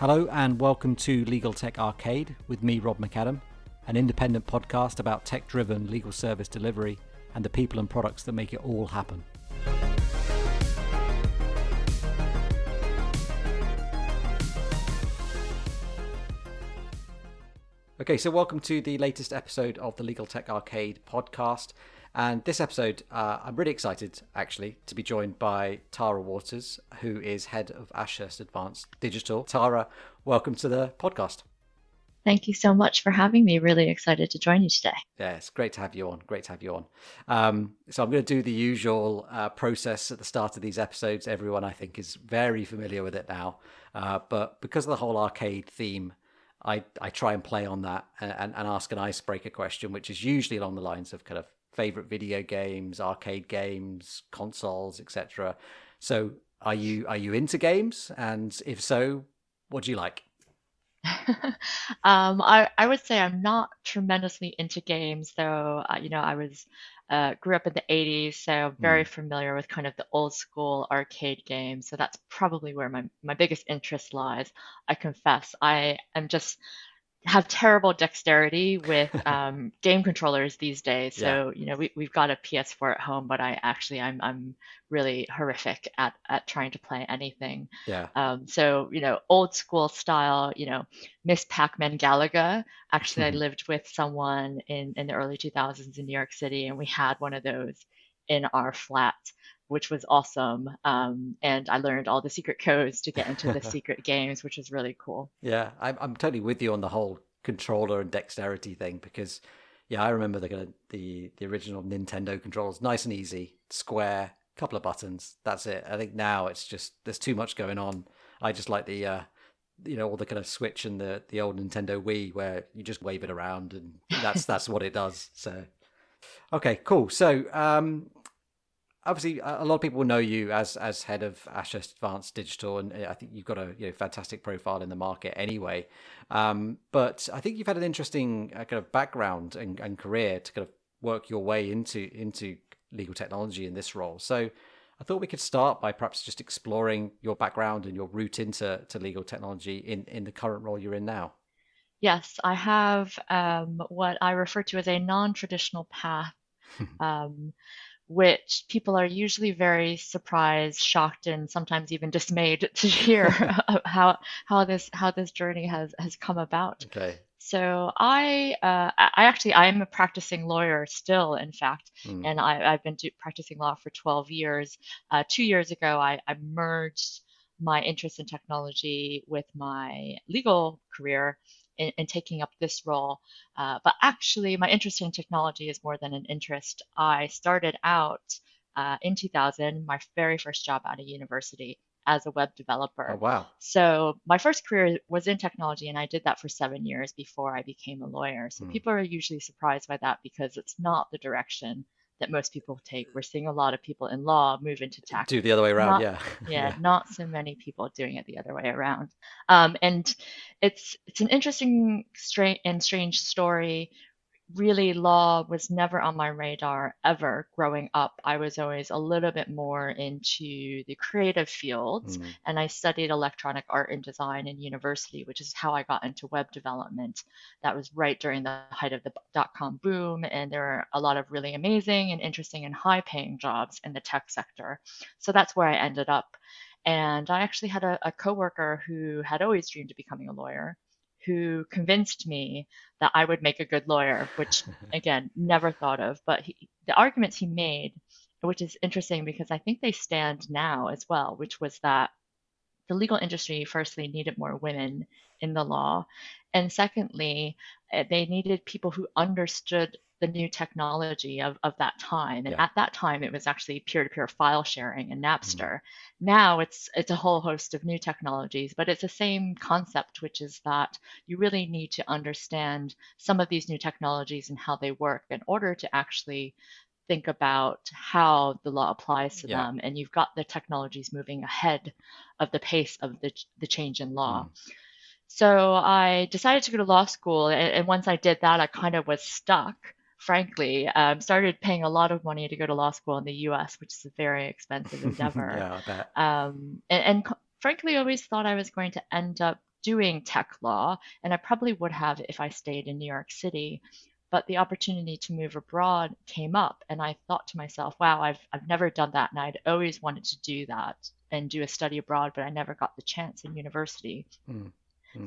Hello and welcome to Legal Tech Arcade with me, Rob McAdam, an independent podcast about tech driven legal service delivery and the people and products that make it all happen. Okay, so welcome to the latest episode of the Legal Tech Arcade podcast. And this episode, uh, I'm really excited actually to be joined by Tara Waters, who is head of Ashurst Advanced Digital. Tara, welcome to the podcast. Thank you so much for having me. Really excited to join you today. Yeah, it's great to have you on. Great to have you on. Um, so I'm going to do the usual uh, process at the start of these episodes. Everyone, I think, is very familiar with it now. Uh, but because of the whole arcade theme, I, I try and play on that and, and, and ask an icebreaker question, which is usually along the lines of kind of favorite video games, arcade games, consoles, etc. So, are you are you into games? And if so, what do you like? um, I I would say I'm not tremendously into games, though. Uh, you know, I was uh, grew up in the 80s, so I'm very mm. familiar with kind of the old school arcade games. So that's probably where my, my biggest interest lies. I confess, I am just have terrible dexterity with um, game controllers these days. So yeah. you know we we've got a PS4 at home, but I actually I'm I'm really horrific at at trying to play anything. Yeah. Um, so you know old school style, you know Miss Pac-Man Galaga. Actually, I lived with someone in in the early 2000s in New York City, and we had one of those in our flat which was awesome. Um, and I learned all the secret codes to get into the secret games, which was really cool. Yeah, I'm, I'm totally with you on the whole controller and dexterity thing because, yeah, I remember the the the original Nintendo controllers, nice and easy, square, couple of buttons, that's it. I think now it's just there's too much going on. I just like the. Uh, you know all the kind of switch and the the old Nintendo Wii where you just wave it around and that's that's what it does. So okay, cool. So um, obviously a lot of people know you as as head of Ashurst Advanced Digital, and I think you've got a you know, fantastic profile in the market anyway. Um, but I think you've had an interesting uh, kind of background and, and, career to kind of work your way into into legal technology in this role. So I thought we could start by perhaps just exploring your background and your route into to legal technology in in the current role you're in now. Yes, I have um, what I refer to as a non-traditional path. um, which people are usually very surprised, shocked, and sometimes even dismayed to hear how how this how this journey has has come about. Okay. So I uh, I actually I'm a practicing lawyer still, in fact, mm. and I, have been do, practicing law for 12 years. Uh, two years ago, I, I merged my interest in technology with my legal career in, in taking up this role. Uh, but actually, my interest in technology is more than an interest. I started out uh, in 2000, my very first job at a university as a web developer. Oh, wow. So my first career was in technology, and I did that for seven years before I became a lawyer. So mm. people are usually surprised by that because it's not the direction that most people take. We're seeing a lot of people in law move into tech. Do the other way around, not, yeah. yeah. yeah. not so many people doing it the other way around. Um, and it's it's an interesting and strange story really law was never on my radar ever growing up. I was always a little bit more into the creative fields mm. and I studied electronic art and design in university, which is how I got into web development. That was right during the height of the dot com boom and there were a lot of really amazing and interesting and high paying jobs in the tech sector. So that's where I ended up. And I actually had a, a coworker who had always dreamed of becoming a lawyer who convinced me that I would make a good lawyer, which again, never thought of. But he, the arguments he made, which is interesting because I think they stand now as well, which was that the legal industry, firstly, needed more women in the law. And secondly, eh, they needed people who understood the new technology of, of that time. And yeah. at that time, it was actually peer-to-peer file sharing and Napster. Mm-hmm. Now it's it's a whole host of new technologies, but it's the same concept, which is that you really need to understand some of these new technologies and how they work in order to actually think about how the law applies to yeah. them. And you've got the technologies moving ahead of the pace of the the change in law. Mm. So I decided to go to law school, and once I did that, I kind of was stuck frankly, um, started paying a lot of money to go to law school in the U.S., which is a very expensive endeavor. yeah. Um, and, and frankly, always thought I was going to end up doing tech law, and I probably would have if I stayed in New York City. But the opportunity to move abroad came up, and I thought to myself, wow, I've, I've never done that, and I'd always wanted to do that and do a study abroad, but I never got the chance in university. Mm.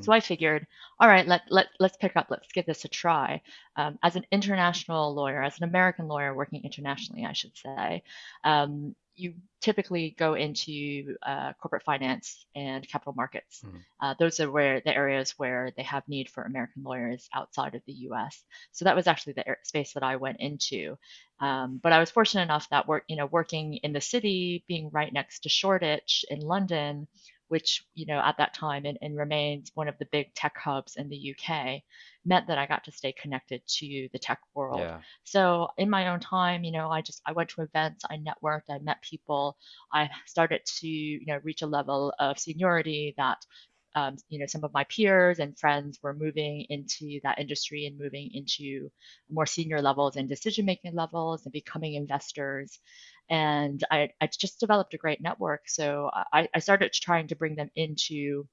So I figured, all right, let, let, let's pick up, let's give this a try. Um, as an international lawyer, as an American lawyer working internationally, I should say, um, you typically go into uh, corporate finance and capital markets. Mm-hmm. Uh, those are where the areas where they have need for American lawyers outside of the U.S. So that was actually the space that I went into. Um, but I was fortunate enough that work, you know, working in the city, being right next to Shoreditch in London, which you know at that time and, and remains one of the big tech hubs in the UK, meant that I got to stay connected to the tech world. Yeah. So in my own time, you know, I just I went to events, I networked, I met people, I started to you know reach a level of seniority that um, you know some of my peers and friends were moving into that industry and moving into more senior levels and decision making levels and becoming investors and I, I just developed a great network. So I, I started trying to bring them into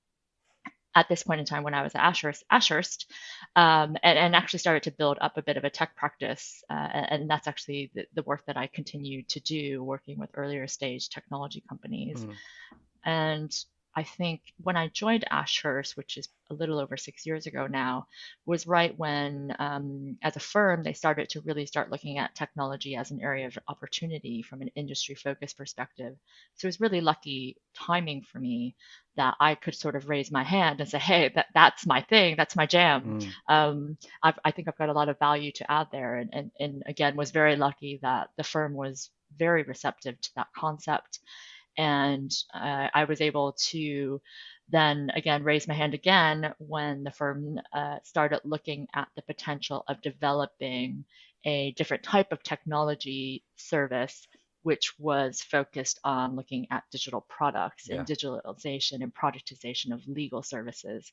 at this point in time when I was at Ashurst, Ashurst um, and, and, actually started to build up a bit of a tech practice. Uh, and, that's actually the, the, work that I continue to do, working with earlier stage technology companies. Mm. And I think when I joined Ashurst, which is a little over six years ago now, was right when, um, as a firm, they started to really start looking at technology as an area of opportunity from an industry focused perspective. So it was really lucky timing for me that I could sort of raise my hand and say, hey, that, that's my thing, that's my jam. Mm. Um, i think I've got a lot of value to add there. And, and, and again, was very lucky that the firm was very receptive to that concept and uh, I was able to then again raise my hand again when the firm uh, started looking at the potential of developing a different type of technology service which was focused on looking at digital products yeah. and digitalization and productization of legal services.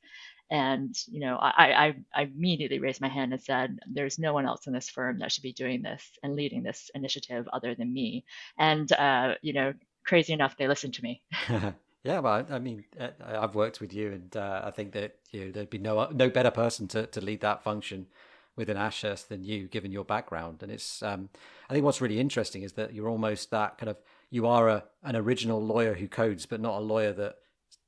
And you know, I, I, I, immediately raised my hand and said, "There's no one else in this firm that should be doing this and leading this initiative other than me." And uh, you know, crazy enough, they listen to me. yeah, well, I mean, uh, I've worked with you, and uh, I think that you know, there'd be no no better person to, to lead that function within Ashurst than you, given your background. And it's, um, I think, what's really interesting is that you're almost that kind of you are a an original lawyer who codes, but not a lawyer that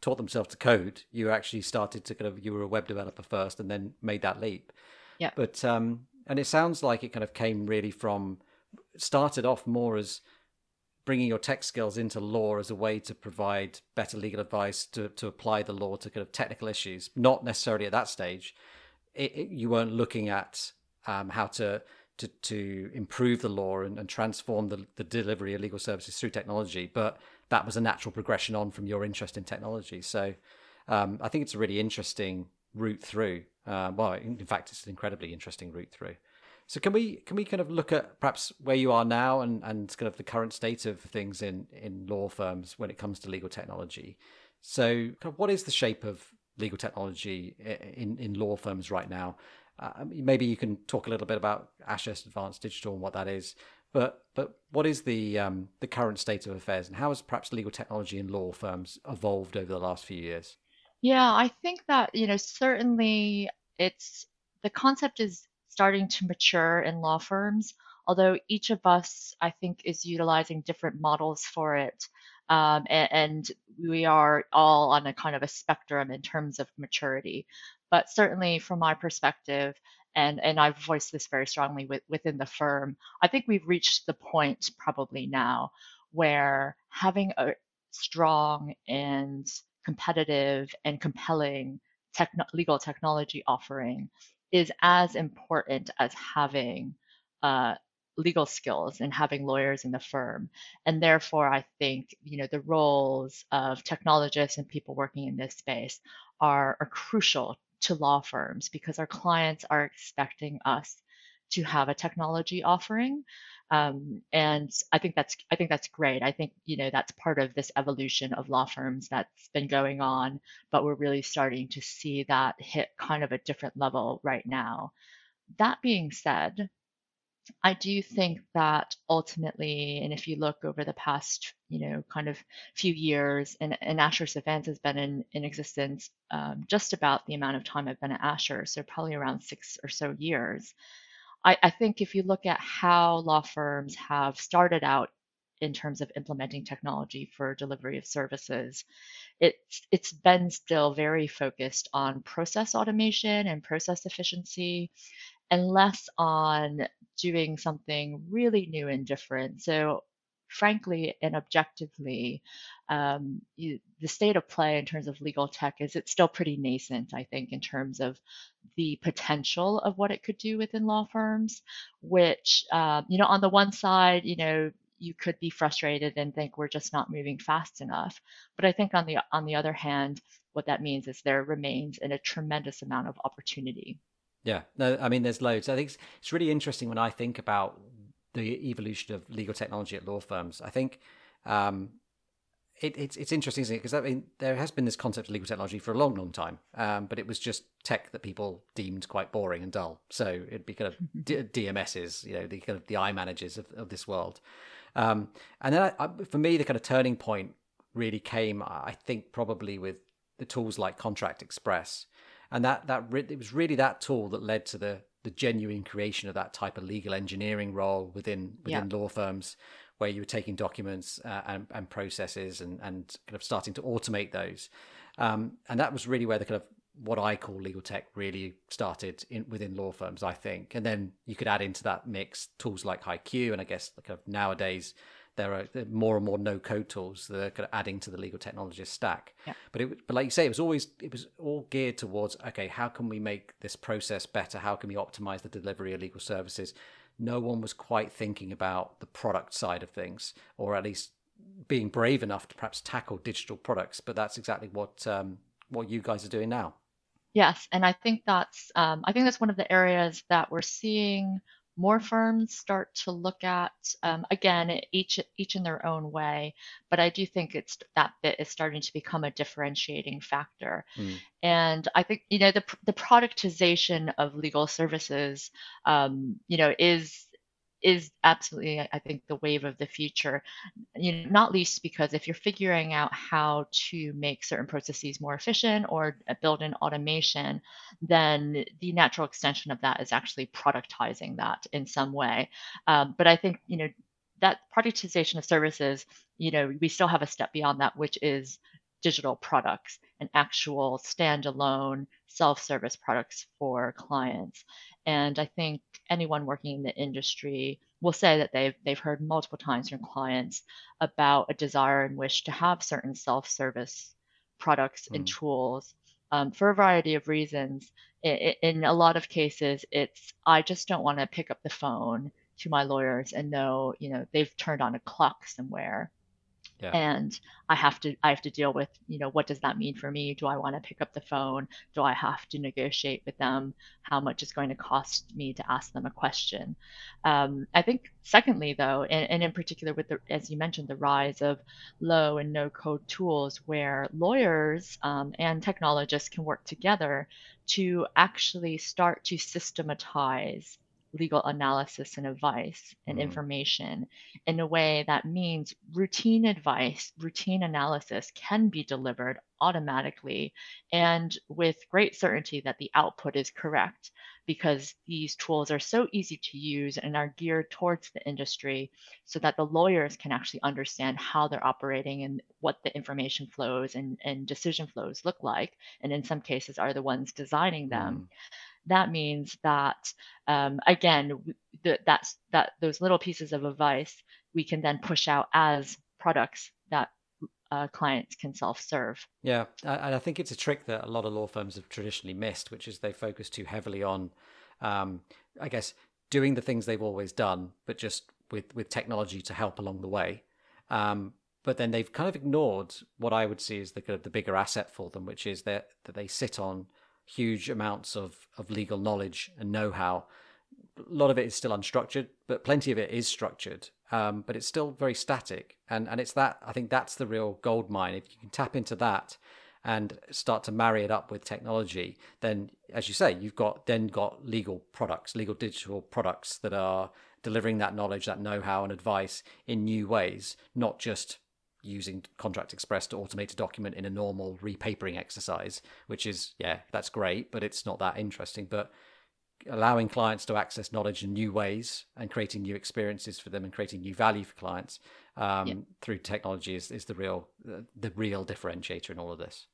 taught themselves to code. You actually started to kind of you were a web developer first, and then made that leap. Yeah. But um, and it sounds like it kind of came really from started off more as bringing your tech skills into law as a way to provide better legal advice to, to apply the law to kind of technical issues, not necessarily at that stage. It, it, you weren't looking at um, how to, to, to improve the law and, and transform the, the delivery of legal services through technology, but that was a natural progression on from your interest in technology. So um, I think it's a really interesting route through. Uh, well, in fact, it's an incredibly interesting route through. So can we can we kind of look at perhaps where you are now and, and kind of the current state of things in, in law firms when it comes to legal technology? So kind of what is the shape of legal technology in, in law firms right now? Uh, maybe you can talk a little bit about Ashurst Advanced Digital and what that is. But but what is the um, the current state of affairs and how has perhaps legal technology in law firms evolved over the last few years? Yeah, I think that you know certainly it's the concept is starting to mature in law firms, although each of us, I think, is utilizing different models for it. Um, and, and, we are all on a kind of a spectrum in terms of maturity. But certainly, from my perspective, and, and I've voiced this very strongly with, within the firm, I think we've reached the point probably now where having a strong and competitive and compelling techno- legal technology offering is as important as having uh, legal skills and having lawyers in the firm. And therefore, I think you know the roles of technologists and people working in this space are, are crucial to law firms because our clients are expecting us to have a technology offering um, and I think that's I think that's great. I think you know that's part of this evolution of law firms that's been going on, but we're really starting to see that hit kind of a different level right now. That being said, I do think that ultimately, and if you look over the past, you know, kind of few years, and, and Ashurst Advance has been in, in existence um, just about the amount of time I've been at Ashurst, so probably around six or so years. I, I think if you look at how law firms have started out in terms of implementing technology for delivery of services, it's it's been still very focused on process automation and process efficiency and less on doing something really new and different. So, frankly and objectively, um, you, the state of play in terms of legal tech is it's still pretty nascent, I think, in terms of the potential of what it could do within law firms. Which, uh, you know, on the one side, you know, you could be frustrated and think we're just not moving fast enough. But I think on the on the other hand, what that means is there remains in a tremendous amount of opportunity. Yeah, no, I mean, there's loads. I think it's, it's really interesting when I think about the evolution of legal technology at law firms. I think um, it, it's it's interesting, isn't it? Because I mean, there has been this concept of legal technology for a long, long time, um, but it was just tech that people deemed quite boring and dull. So it'd be kind of D- DMSs, you know, the kind of the iManages of, of this world. Um, and then I, I, for me, the kind of turning point really came, I think, probably with the tools like Contract Express, and that that it was really that tool that led to the the genuine creation of that type of legal engineering role within within yeah. law firms where you were taking documents uh, and, and processes and, and kind of starting to automate those um, and that was really where the kind of what I call legal tech really started in within law firms, I think. And then you could add into that mix tools like HighQ, and I guess kind of nowadays there are more and more no code tools that are kind of adding to the legal technologist stack. Yeah. But it, but like you say, it was always it was all geared towards okay, how can we make this process better? How can we optimize the delivery of legal services? No one was quite thinking about the product side of things, or at least being brave enough to perhaps tackle digital products. But that's exactly what um, what you guys are doing now. Yes, and I think that's um, I think that's one of the areas that we're seeing more firms start to look at um, again each each in their own way but i do think it's that bit is starting to become a differentiating factor mm. and i think you know the, the productization of legal services um, you know is is absolutely, I think, the wave of the future. You know, not least because if you're figuring out how to make certain processes more efficient or build in automation, then the natural extension of that is actually productizing that in some way. Um, but I think you know that productization of services, you know, we still have a step beyond that, which is digital products and actual standalone self-service products for clients. And I think anyone working in the industry will say that they've they've heard multiple times from clients about a desire and wish to have certain self-service products mm. and tools um, for a variety of reasons. In, in a lot of cases, it's I just don't want to pick up the phone to my lawyers and know, you know, they've turned on a clock somewhere yeah. and i have to i have to deal with you know what does that mean for me? Do i want to pick up the phone? Do i have to negotiate with them? How much is going to cost me to ask them a question? Um, i think secondly though and, and in particular with the as you mentioned the rise of low and no code tools where lawyers um, and technologists can work together to actually start to systematize legal analysis and advice and mm. information in a way that means routine advice, routine analysis can be delivered automatically and with great certainty that the output is correct because these tools are so easy to use and are geared towards the industry so that the lawyers can actually understand how they're operating and what the information flows and, and decision flows look like. And in some cases are the ones designing them. Mm that means that um, again the, that's that those little pieces of advice we can then push out as products that uh, clients can self-serve. Yeah, and I think it's a trick that a lot of law firms have traditionally missed, which is they focus too heavily on, um, I guess, doing the things they've always done, but just with with technology to help along the way. Um, but then they've kind of ignored what I would see as the kind of the bigger asset for them, which is that that they sit on huge amounts of, of legal knowledge and know how. A lot of it is still unstructured, but plenty of it is structured. Um, but it's still very static. And, and it's that, I think that's the real gold mine. If you can tap into that and start to marry it up with technology, then, as you say, you've got then got legal products, legal digital products that are delivering that knowledge, that know-how, and advice in new ways, not just using Contract Express to automate a document in a normal repapering exercise, which is yeah, that's great, but it's not that interesting. But allowing clients to access knowledge in new ways and creating new experiences for them and creating new value for clients um, yeah. through technology is, is the real the real differentiator in all of this.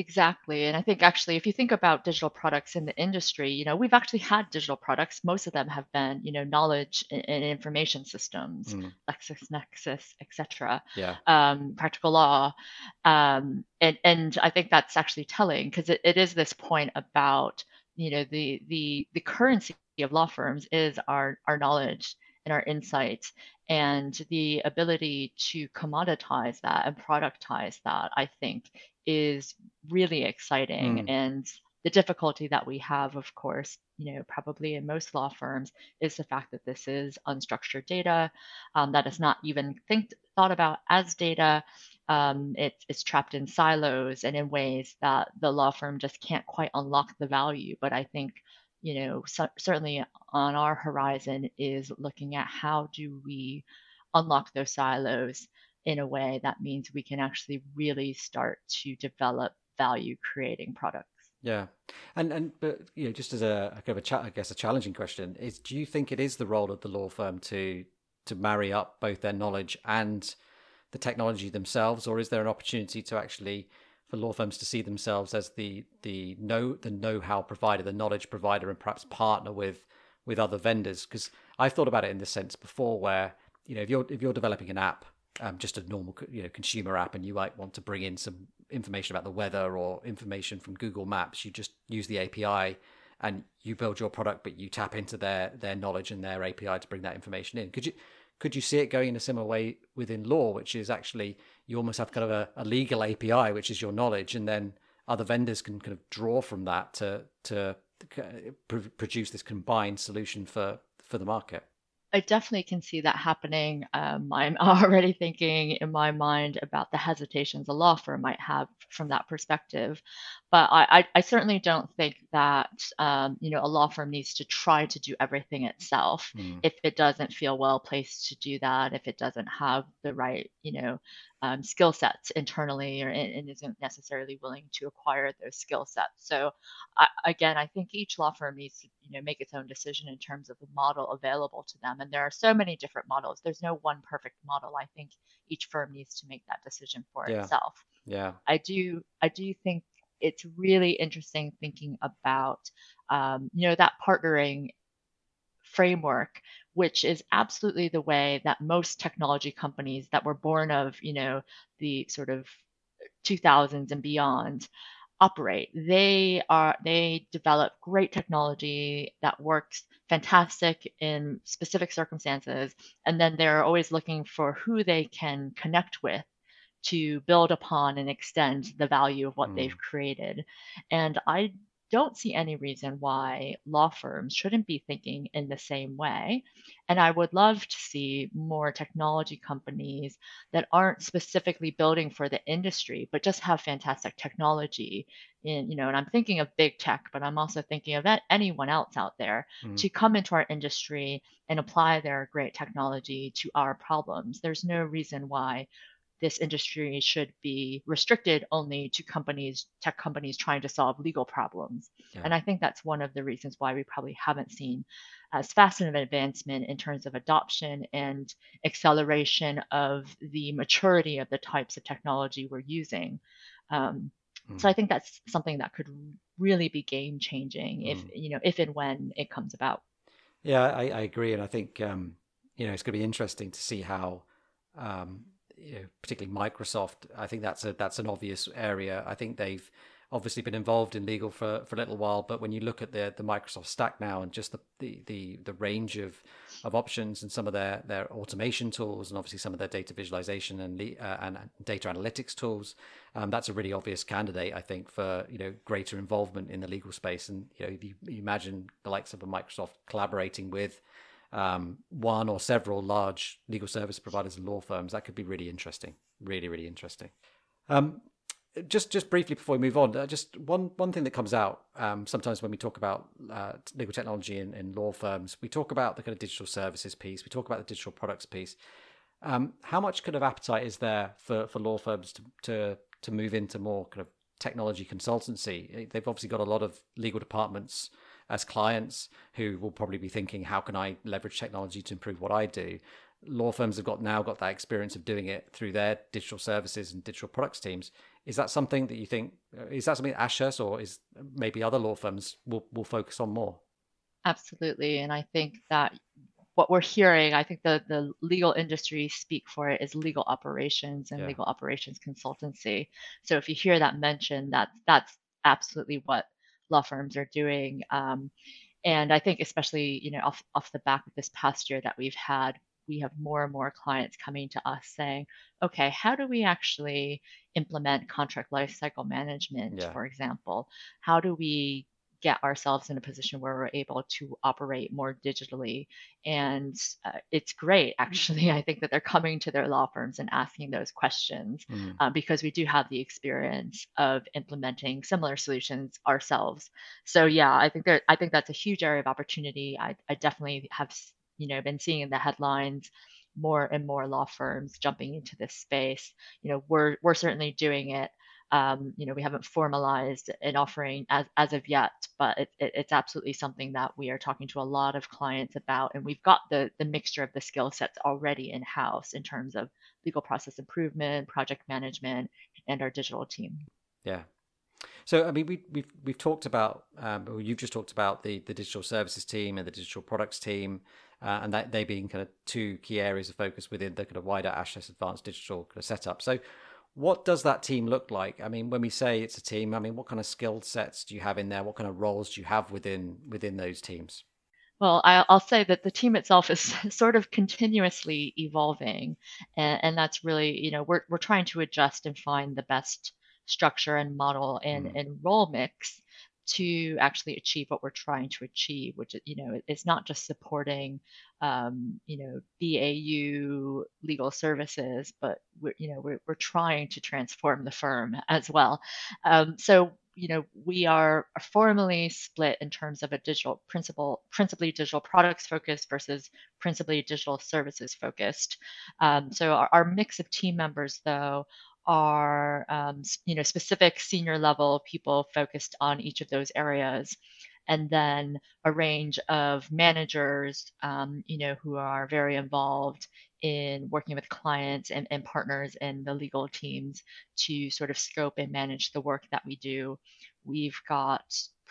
Exactly. And I think actually, if you think about digital products in the industry, you know, we've actually had digital products. Most of them have been, you know, knowledge and, information systems, mm. LexisNexis, etc. Yeah. Um, practical law. Um, and, and I think that's actually telling because it, it is this point about, you know, the, the, the currency of law firms is our, our knowledge and our insights and the ability to commoditize that and productize that i think is really exciting. Mm. And the difficulty that we have, of course, you know, probably in most law firms, is the fact that this is unstructured data um, that is not even think, thought about as data. Um, it, it's trapped in silos and in ways that the law firm just can't quite unlock the value. But I think, you know, so, certainly on our horizon is looking at how do we unlock those silos in a way that means we can actually really start to develop value creating products. Yeah, and and but you know, just as a, kind of a chat I guess a challenging question is, do you think it is the role of the law firm to to marry up both their knowledge and the technology themselves, or is there an opportunity to actually for law firms to see themselves as the the know the know how provider, the knowledge provider, and perhaps partner with with other vendors? Because I've thought about it in this sense before, where you know if you're if you're developing an app um, just a normal you know consumer app and you might want to bring in some information about the weather or information from Google Maps, you just use the API and you build your product, but you tap into their their knowledge and their API to bring that information in. Could you could you see it going in a similar way within law, which is actually you almost have kind of a, a legal API, which is your knowledge, and then other vendors can kind of draw from that to to produce this combined solution for for the market. I definitely can see that happening. Um, I'm already thinking in my mind about the hesitations a law firm might have from that perspective. But I, I, I certainly don't think that um, you know a law firm needs to try to do everything itself mm. if it doesn't feel well placed to do that, if it doesn't have the right you know um, skill sets internally or and isn't necessarily willing to acquire those skill sets. So I, again, I think each law firm needs to you know make its own decision in terms of the model available to them. And there are so many different models. There's no one perfect model. I think each firm needs to make that decision for yeah. itself. Yeah. I do I do think it's really interesting thinking about um, you know that partnering framework which is absolutely the way that most technology companies that were born of, you know, the sort of 2000s and beyond operate. They are they develop great technology that works fantastic in specific circumstances and then they're always looking for who they can connect with to build upon and extend the value of what mm. they've created. And I don't see any reason why law firms shouldn't be thinking in the same way. And I would love to see more technology companies that aren't specifically building for the industry, but just have fantastic technology in, you know, and I'm thinking of big tech, but I'm also thinking of anyone else out there mm-hmm. to come into our industry and apply their great technology to our problems. There's no reason why this industry should be restricted only to companies, tech companies trying to solve legal problems. Yeah. And I think that's one of the reasons why we probably haven't seen as fast an advancement in terms of adoption and acceleration of the maturity of the types of technology we're using. Um, mm. So I think that's something that could really be game changing if mm. you know if and when it comes about. Yeah, I, I agree, and I think um, you know it's going to be interesting to see how um, you know, particularly Microsoft, I think that's a that's an obvious area. I think they've obviously been involved in legal for, for a little while, but when you look at the the Microsoft stack now and just the the the, the range of of options and some of their their automation tools and obviously some of their data visualization and uh, and data analytics tools, um, that's a really obvious candidate, I think, for you know greater involvement in the legal space. And you know, you, you imagine the likes of a Microsoft collaborating with um, one or several large legal service providers and law firms. That could be really interesting. Really, really interesting. Um, just just briefly before we move on, uh, just one one thing that comes out um, sometimes when we talk about uh, legal technology in, in law firms, we talk about the kind of digital services piece, we talk about the digital products piece. Um, how much kind of appetite is there for, for law firms to, to to move into more kind of technology consultancy? They've obviously got a lot of legal departments as clients who will probably be thinking, how can I leverage technology to improve what I do? Law firms have got now got that experience of doing it through their digital services and digital products teams. Is that something that you think uh, is that something that Ashurst or is maybe other law firms will, will focus on more? Absolutely. And I think that what we're hearing, I think the, the legal industry speak for it is legal operations and yeah. legal operations consultancy. So if you hear that mentioned, that that's absolutely what law firms are doing. Um, and I think especially, you know, off, off the back of this past year that we've had, we have more and more clients coming to us saying, okay, how do we actually implement contract lifecycle management, yeah. for example? How do we get ourselves in a position where we're able to operate more digitally. And uh, it's great, actually. I think that they're coming to their law firms and asking those questions mm. uh, because we do have the experience of implementing similar solutions ourselves. So yeah, I think there, I think that's a huge area of opportunity. I, I definitely have, you know, been seeing in the headlines more and more law firms jumping into this space. You know, we're we're certainly doing it. Um, you know, we haven't formalized an offering as, as of yet, but it, it, it's absolutely something that we are talking to a lot of clients about. And we've got the, the mixture of the skill sets already in house in terms of legal process improvement, project management, and our digital team. Yeah. So, I mean, we, we've we've talked about, um, well, you've just talked about the the digital services team and the digital products team, uh, and that they being kind of two key areas of focus within the kind of wider Ashurst Advanced Digital kind of setup. So, what does that team look like? I mean, when we say it's a team, I mean, what kind of skill sets do you have in there? What kind of roles do you have within within those teams? Well, I'll say that the team itself is sort of continuously evolving, and, and that's really, you know, we're we're trying to adjust and find the best structure and model and, mm. and role mix to actually achieve what we're trying to achieve, which you know is not just supporting, um, you know, BAU legal services, but we're you know we're we're trying to transform the firm as well. Um, so you know we are formally split in terms of a digital principal principally digital products focused versus principally digital services focused um, so our, our, mix of team members though are um, you know specific senior level people focused on each of those areas. And then a range of managers um, you know who are very involved in working with clients and, and partners and the legal teams to sort of scope and manage the work that we do. We've got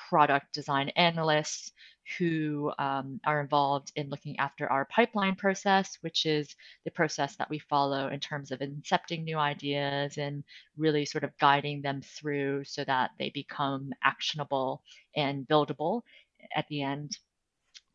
product design analysts who um, are involved in looking after our pipeline process, which is the process that we follow in terms of incepting new ideas and really sort of guiding them through so that they become actionable and buildable at the end.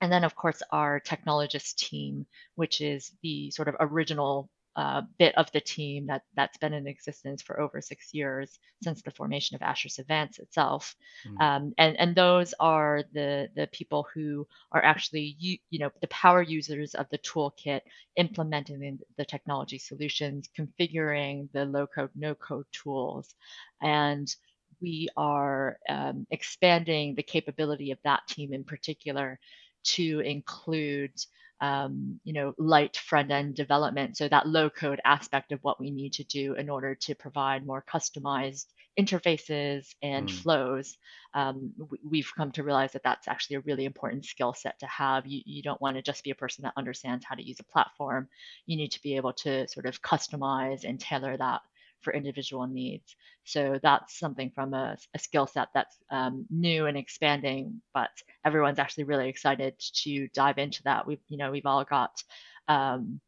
And then, of course, our technologist team, which is the sort of original uh, bit of the team that that's been in existence for over six years since the formation of Ashurst Advance itself, mm. um, and and those are the the people who are actually you, you know the power users of the toolkit, implementing the, the technology solutions, configuring the low code no code tools, and we are um, expanding the capability of that team in particular to include um, you know, light front end development. So that low code aspect of what we need to do in order to provide more customized interfaces and mm. flows. Um, we've come to realize that that's actually a really important skill set to have. You, you don't want to just be a person that understands how to use a platform. You need to be able to sort of customize and tailor that for individual needs. So that's something from a, a skill set that's um, new and expanding, but everyone's actually really excited to dive into that. We've, you know, we've all got um,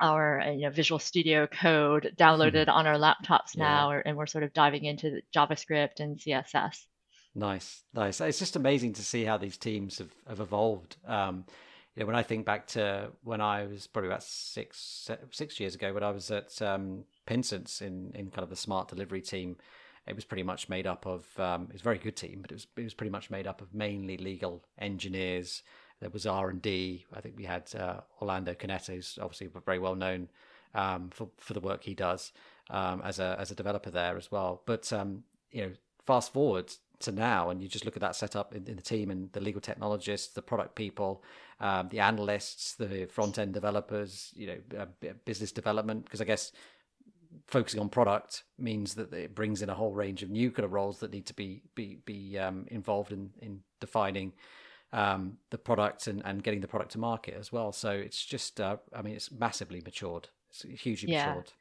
our uh, you know, Visual Studio code downloaded on our laptops now, and we're sort of diving into JavaScript and CSS. Nice, nice. It's just amazing to see how these teams have, have evolved. Um, you know, when I think back to when I was probably about six six years ago, when I was at um, Pinsent's in in kind of the smart delivery team, it was pretty much made up of um, it was a very good team, but it was it was pretty much made up of mainly legal engineers. There was R and D. I think we had uh, Orlando Conetta, who's obviously very well known um, for for the work he does. um, as a as a developer there as well. But um, you know, fast forward to now, and you just look at that setup in, in the team and the legal technologists, the product people, um, the analysts, the front end developers, you know, uh, business development. Because I guess focusing on product means that it brings in a whole range of new kind of roles that need to be be be um, involved in in defining um, the product and, and getting the product to market as well. So it's just, uh, I mean, it's massively matured. It's hugely yeah. matured.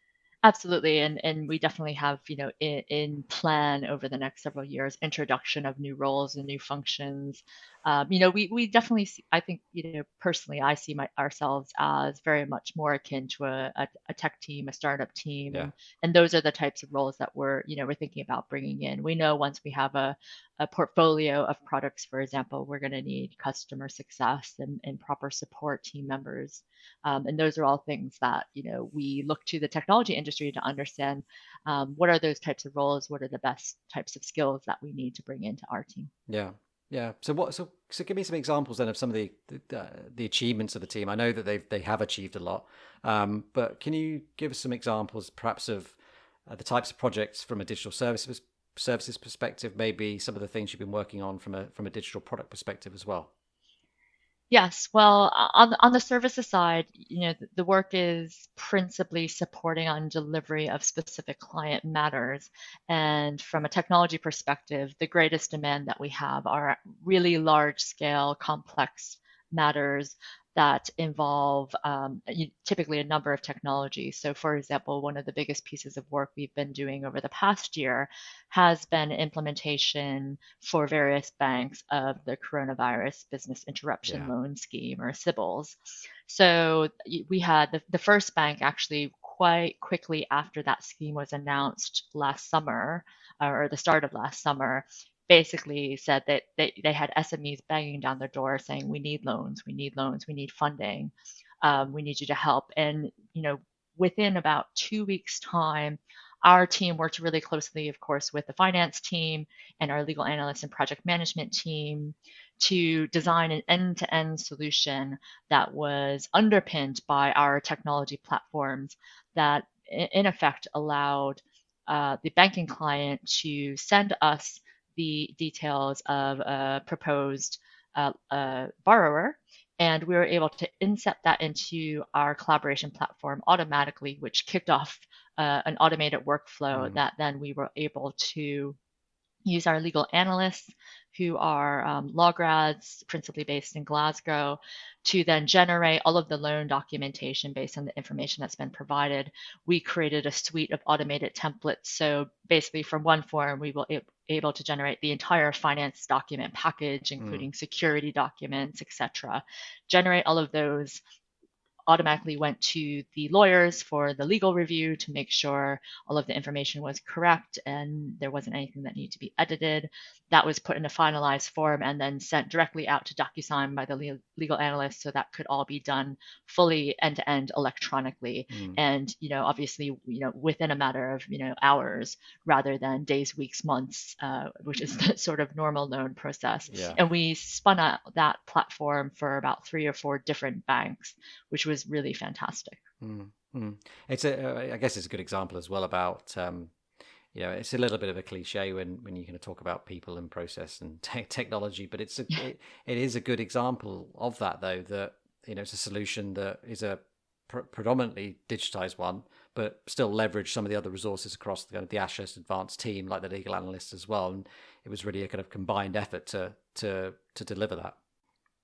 Absolutely, and and we definitely have you know in, in, plan over the next several years introduction of new roles and new functions. Um, you know, we we definitely see, I think you know personally I see my ourselves as very much more akin to a, a, a tech team, a startup team, yeah. and, and those are the types of roles that we're you know we're thinking about bringing in. We know once we have a a portfolio of products, for example, we're going to need customer success and, and proper support team members. Um, and those are all things that, you know, we look to the technology industry to understand um, what are those types of roles, what are the best types of skills that we need to bring into our team. Yeah. Yeah. So what? So so give me some examples then of some of the the, the achievements of the team. I know that they've, they have achieved a lot, um, but can you give us some examples, perhaps of uh, the types of projects from a digital services services perspective, maybe some of the things you've been working on from a from a digital product perspective as well? Yes, well, uh, on on the services side, you know, the work is principally supporting on delivery of specific client matters. And from a technology perspective, the greatest demand that we have are really large scale, complex matters that involve um, typically a number of technologies. So, for example, one of the biggest pieces of work we've been doing over the past year has been implementation for various banks of the Coronavirus Business Interruption yeah. Loan Scheme, or CBILS. So, we had the, the first bank actually quite quickly after that scheme was announced last summer, or the start of last summer, basically said that they, they had SMEs banging down their door saying, we need loans, we need loans, we need funding, um, we need you to help. And, you know, within about two weeks' time, our team worked really closely, of course, with the finance team and our legal analyst and project management team to design an end to end solution that was underpinned by our technology platforms that, in effect, allowed uh, the banking client to send us the details of a proposed uh, uh, borrower, and we were able to inset that into our collaboration platform automatically, which kicked off uh, an automated workflow mm. that then we were able to use our legal analysts who are um, law grads, principally based in Glasgow, to then generate all of the loan documentation based on the information that's been provided. We created a suite of automated templates. So basically, from one form, we will able to generate the entire finance document package, mm. including mm. security documents, etc. Generate all of those automatically went to the lawyers for the legal review to make sure all of the information was correct and there wasn't anything that needed to be edited. That was put in a finalized form and then sent directly out to DocuSign by the legal analyst so that could all be done fully end to end electronically. Mm. And, you know, obviously, you know, within a matter of, you know, hours rather than days, weeks, months, uh, which is the sort of normal known process. Yeah. And we spun out that platform for about three or four different banks, which was was really fantastic. Mm-hmm. It's a, uh, guess it's a good example as well about, um, you know, it's a little bit of a cliche when when you're going to talk about people and process and te- technology, but it's a, it, it is a good example of that though. That you know, it's a solution that is a pr- predominantly digitized one, but still leverage some of the other resources across the, the Ashurst advanced team, like the legal analysts as well. And it was really a kind of combined effort to to to deliver that.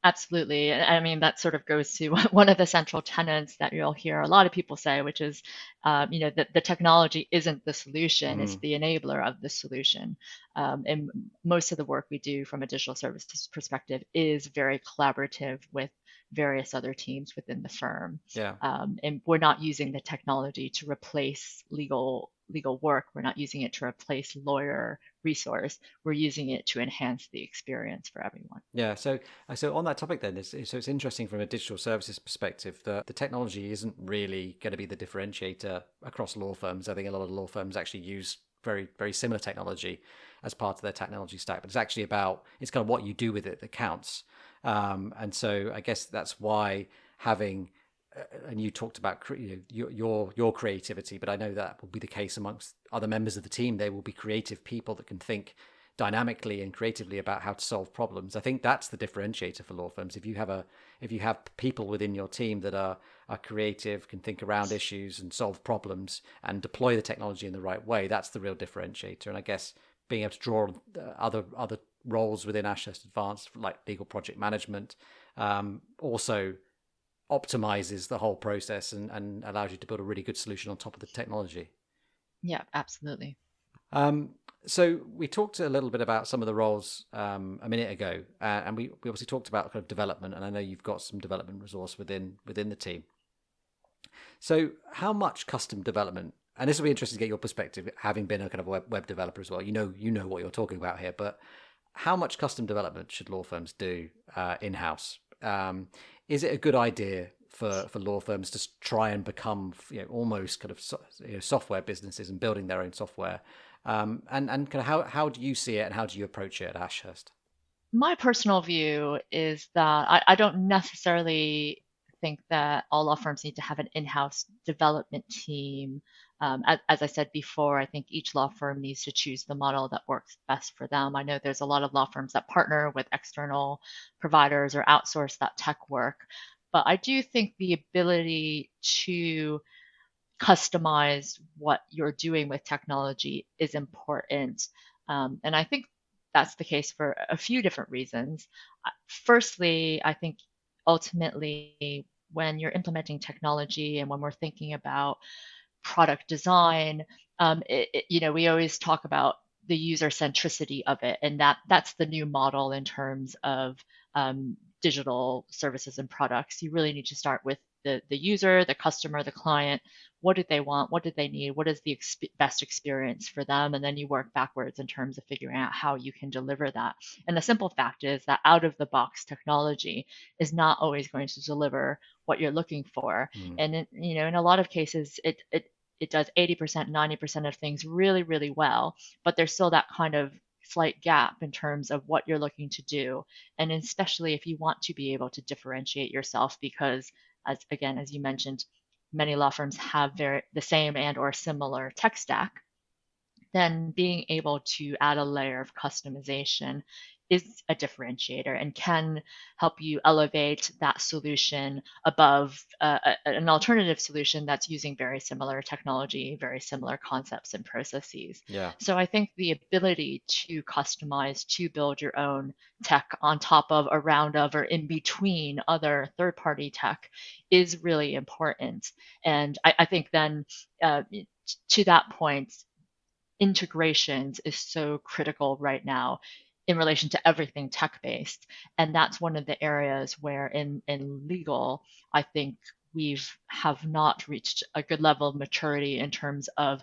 Absolutely. I mean, that sort of goes to one of the central tenets that you'll hear a lot of people say, which is, um, you know, that the technology isn't the solution, mm. it's the enabler of the solution. Um, and most of the work we do from a digital services perspective is very collaborative with various other teams within the firm. Yeah. Um, and we're not using the technology to replace legal legal work. We're not using it to replace lawyer resource. We're using it to enhance the experience for everyone. Yeah. So, uh, so on that topic, then, so it's interesting from a digital services perspective that the technology isn't really going to be the differentiator across law firms. I think a lot of law firms actually use very, very similar technology as part of their technology stack, but it's actually about it's kind of what you do with it that counts. Um, and so, I guess that's why having and you talked about you know, your, your your creativity, but I know that will be the case amongst other members of the team. They will be creative people that can think dynamically and creatively about how to solve problems. I think that's the differentiator for law firms. If you have a if you have people within your team that are are creative, can think around issues and solve problems and deploy the technology in the right way, that's the real differentiator. And I guess being able to draw other other roles within Ashurst Advanced, like legal project management, um, also optimizes the whole process and, and allows you to build a really good solution on top of the technology. Yeah, absolutely. Um, so we talked a little bit about some of the roles um, a minute ago, uh, and we, we obviously talked about kind of development, and I know you've got some development resource within within the team. So how much custom development? And this will be interesting to get your perspective, having been a kind of web, web developer as well. You know, you know what you're talking about here, but how much custom development should law firms do uh, in house? Um, is it a good idea for, for law firms to try and become you know, almost kind of so, you know, software businesses and building their own software? Um, and and kind of how how do you see it and how do you approach it at Ashurst? My personal view is that I, I don't necessarily think that all law firms need to have an in-house development team. Um, as, as, I said before, I think each law firm needs to choose the model that works best for them. I know there's a lot of law firms that partner with external providers or outsource that tech work, but I do think the ability to customize what you're doing with technology is important. Um, and I think that's the case for a few different reasons. Uh, firstly, I think ultimately when you're implementing technology and when we're thinking about product design, um, it, it, you know, we always talk about the user centricity of it, and that that's the new model in terms of um, digital services and products. You really need to start with the, the user, the customer, the client. What did they want? What did they need? What is the exp- best experience for them? And then you work backwards in terms of figuring out how you can deliver that. And the simple fact is that out of the box technology is not always going to deliver what you're looking for. Mm. And in, you know, in a lot of cases, it it it does 80%, 90% of things really, really well, but there's still that kind of slight gap in terms of what you're looking to do. And especially if you want to be able to differentiate yourself because as again, as you mentioned, many law firms have very the same and or similar tech stack, then being able to add a layer of customization is a differentiator and can help you elevate that solution above uh, an alternative solution that's using very similar technology, very similar concepts and processes. Yeah. So I think the ability to customize, to build your own tech on top of, around of, or in between other third party tech is really important. And I, I think then uh, to that point, integrations is so critical right now in relation to everything tech based. And that's one of the areas where in, in legal, I think we've have not reached a good level of maturity in terms of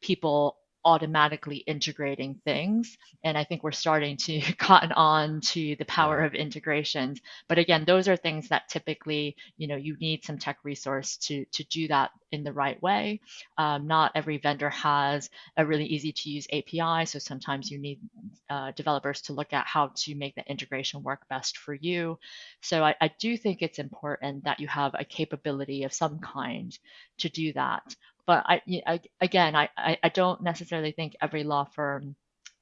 people automatically integrating things. And I think we're starting to cotton on to the power of integrations. But again, those are things that typically, you know, you need some tech resource to to do that in the right way. Um, not every vendor has a really easy to use API, so sometimes you need uh, developers to look at how to make the integration work best for you. So I, I do think it's important that you have a capability of some kind to do that but I, I again, I, I don't necessarily think every law firm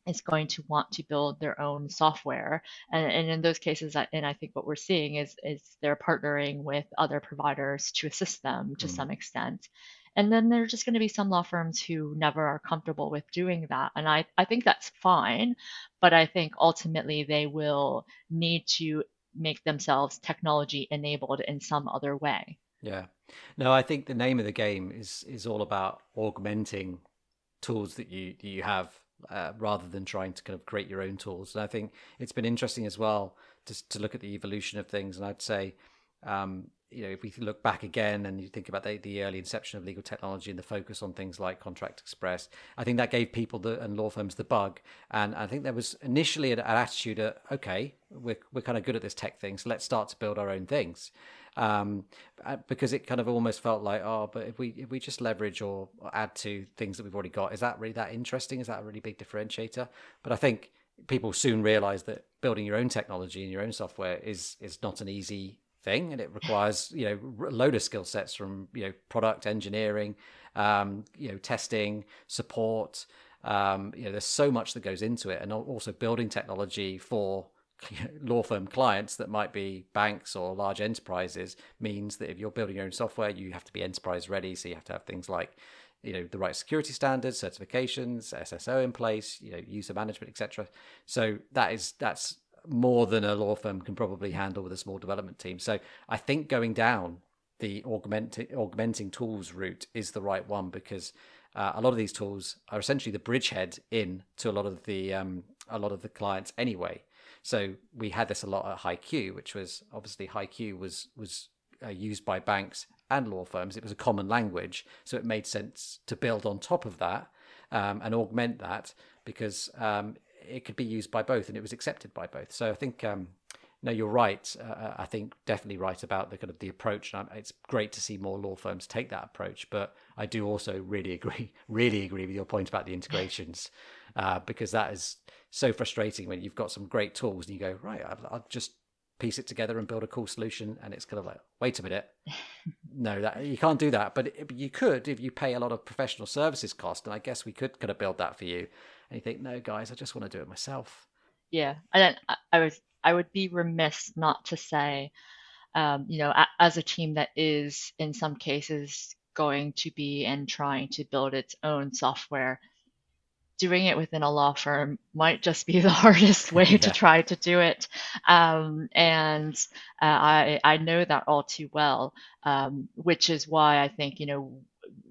is going to want to build their own software. And, and in those cases, and I think what we're seeing is, is they're partnering with other providers to assist them to mm. some extent. And then there's just going to be some law firms who never are comfortable with doing that. And I, I think that's fine. But I think ultimately they will need to make themselves technology enabled in some other way. Yeah. No, I think the name of the game is is all about augmenting tools that you you have uh, rather than trying to kind of create your own tools. And I think it's been interesting as well to to look at the evolution of things. And I'd say, um, you know, if we look back again and you think about the, the early inception of legal technology and the focus on things like Contract Express, I think that gave people the, and law firms the bug. And I think there was initially an, an attitude of, okay, we're, we're kind of good at this tech thing, so let's start to build our own things um, uh, because it kind of almost felt like, oh, but if we if we just leverage or, add to things that we've already got, is that really that interesting? Is that a really big differentiator? But I think people soon realize that building your own technology and your own software is is not an easy thing, and it requires you know a load of skill sets from you know product engineering, um, you know testing, support. Um, you know, there's so much that goes into it, and also building technology for law firm clients that might be banks or large enterprises means that if you're building your own software, you have to be enterprise ready. So you have to have things like you know the right security standards, certifications, SSO in place, you know user management, etc. So that is that's more than a law firm can probably handle with a small development team. So I think going down the augmenting augmenting tools route is the right one because uh, a lot of these tools are essentially the bridgehead in to a lot of the um, a lot of the clients anyway. So we had this a lot at HighQ, which was obviously HighQ was was uh, used by banks and law firms. It was a common language, so it made sense to build on top of that um, and augment that because um, it could be used by both and it was accepted by both. So I think um, no, you're right. Uh, I think definitely right about the kind of the approach. And it's great to see more law firms take that approach. But I do also really agree, really agree with your point about the integrations, uh, because that is so frustrating when you've got some great tools and you go right. I'll, I'll just piece it together and build a cool solution, and it's kind of like, wait a minute, no, that you can't do that. But, it, you could if you pay a lot of professional services cost, and I guess we could kind of build that for you. And you think, no, guys, I just want to do it myself. Yeah, I, I was I would be remiss not to say, um, you know, as a team that is in some cases going to be and trying to build its own software, doing it within a law firm might just be the hardest way yeah. to try to do it. Um, and uh, I, I know that all too well, um, which is why I think, you know,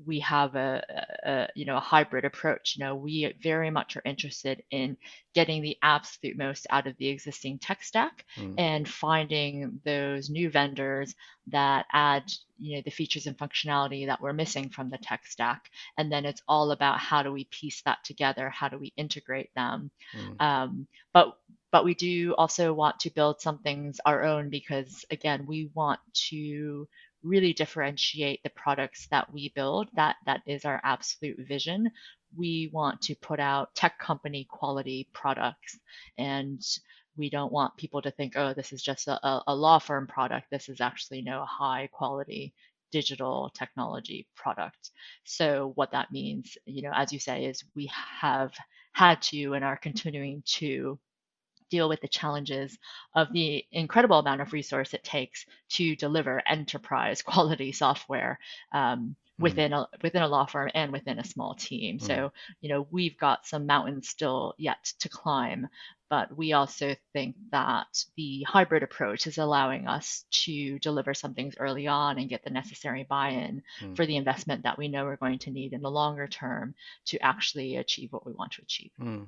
we have a, a, you know a hybrid approach. You know, we very much are interested in getting the absolute most out of the existing tech stack mm. and finding those new vendors that add you know the features and functionality that we're missing from the tech stack. And then it's all about how do we piece that together? How do we integrate them? Mm. Um, but but we do also want to build some things our own because again we want to really differentiate the products that we build. That that is our absolute vision. We want to put out tech company quality products and we don't want people to think, oh, this is just a, a law firm product. This is actually you a high quality digital technology product. So what that means, you know, as you say, is we have had to and are continuing to deal with the challenges of the incredible amount of resource it takes to deliver enterprise quality software um. Within a within a law firm and within a small team. Mm. So, you know, we've got some mountains still yet to climb, but we also think that the hybrid approach is allowing us to deliver some things early on and get the necessary buy-in mm. for the investment that we know we're going to need in the longer term to actually achieve what we want to achieve. Mm.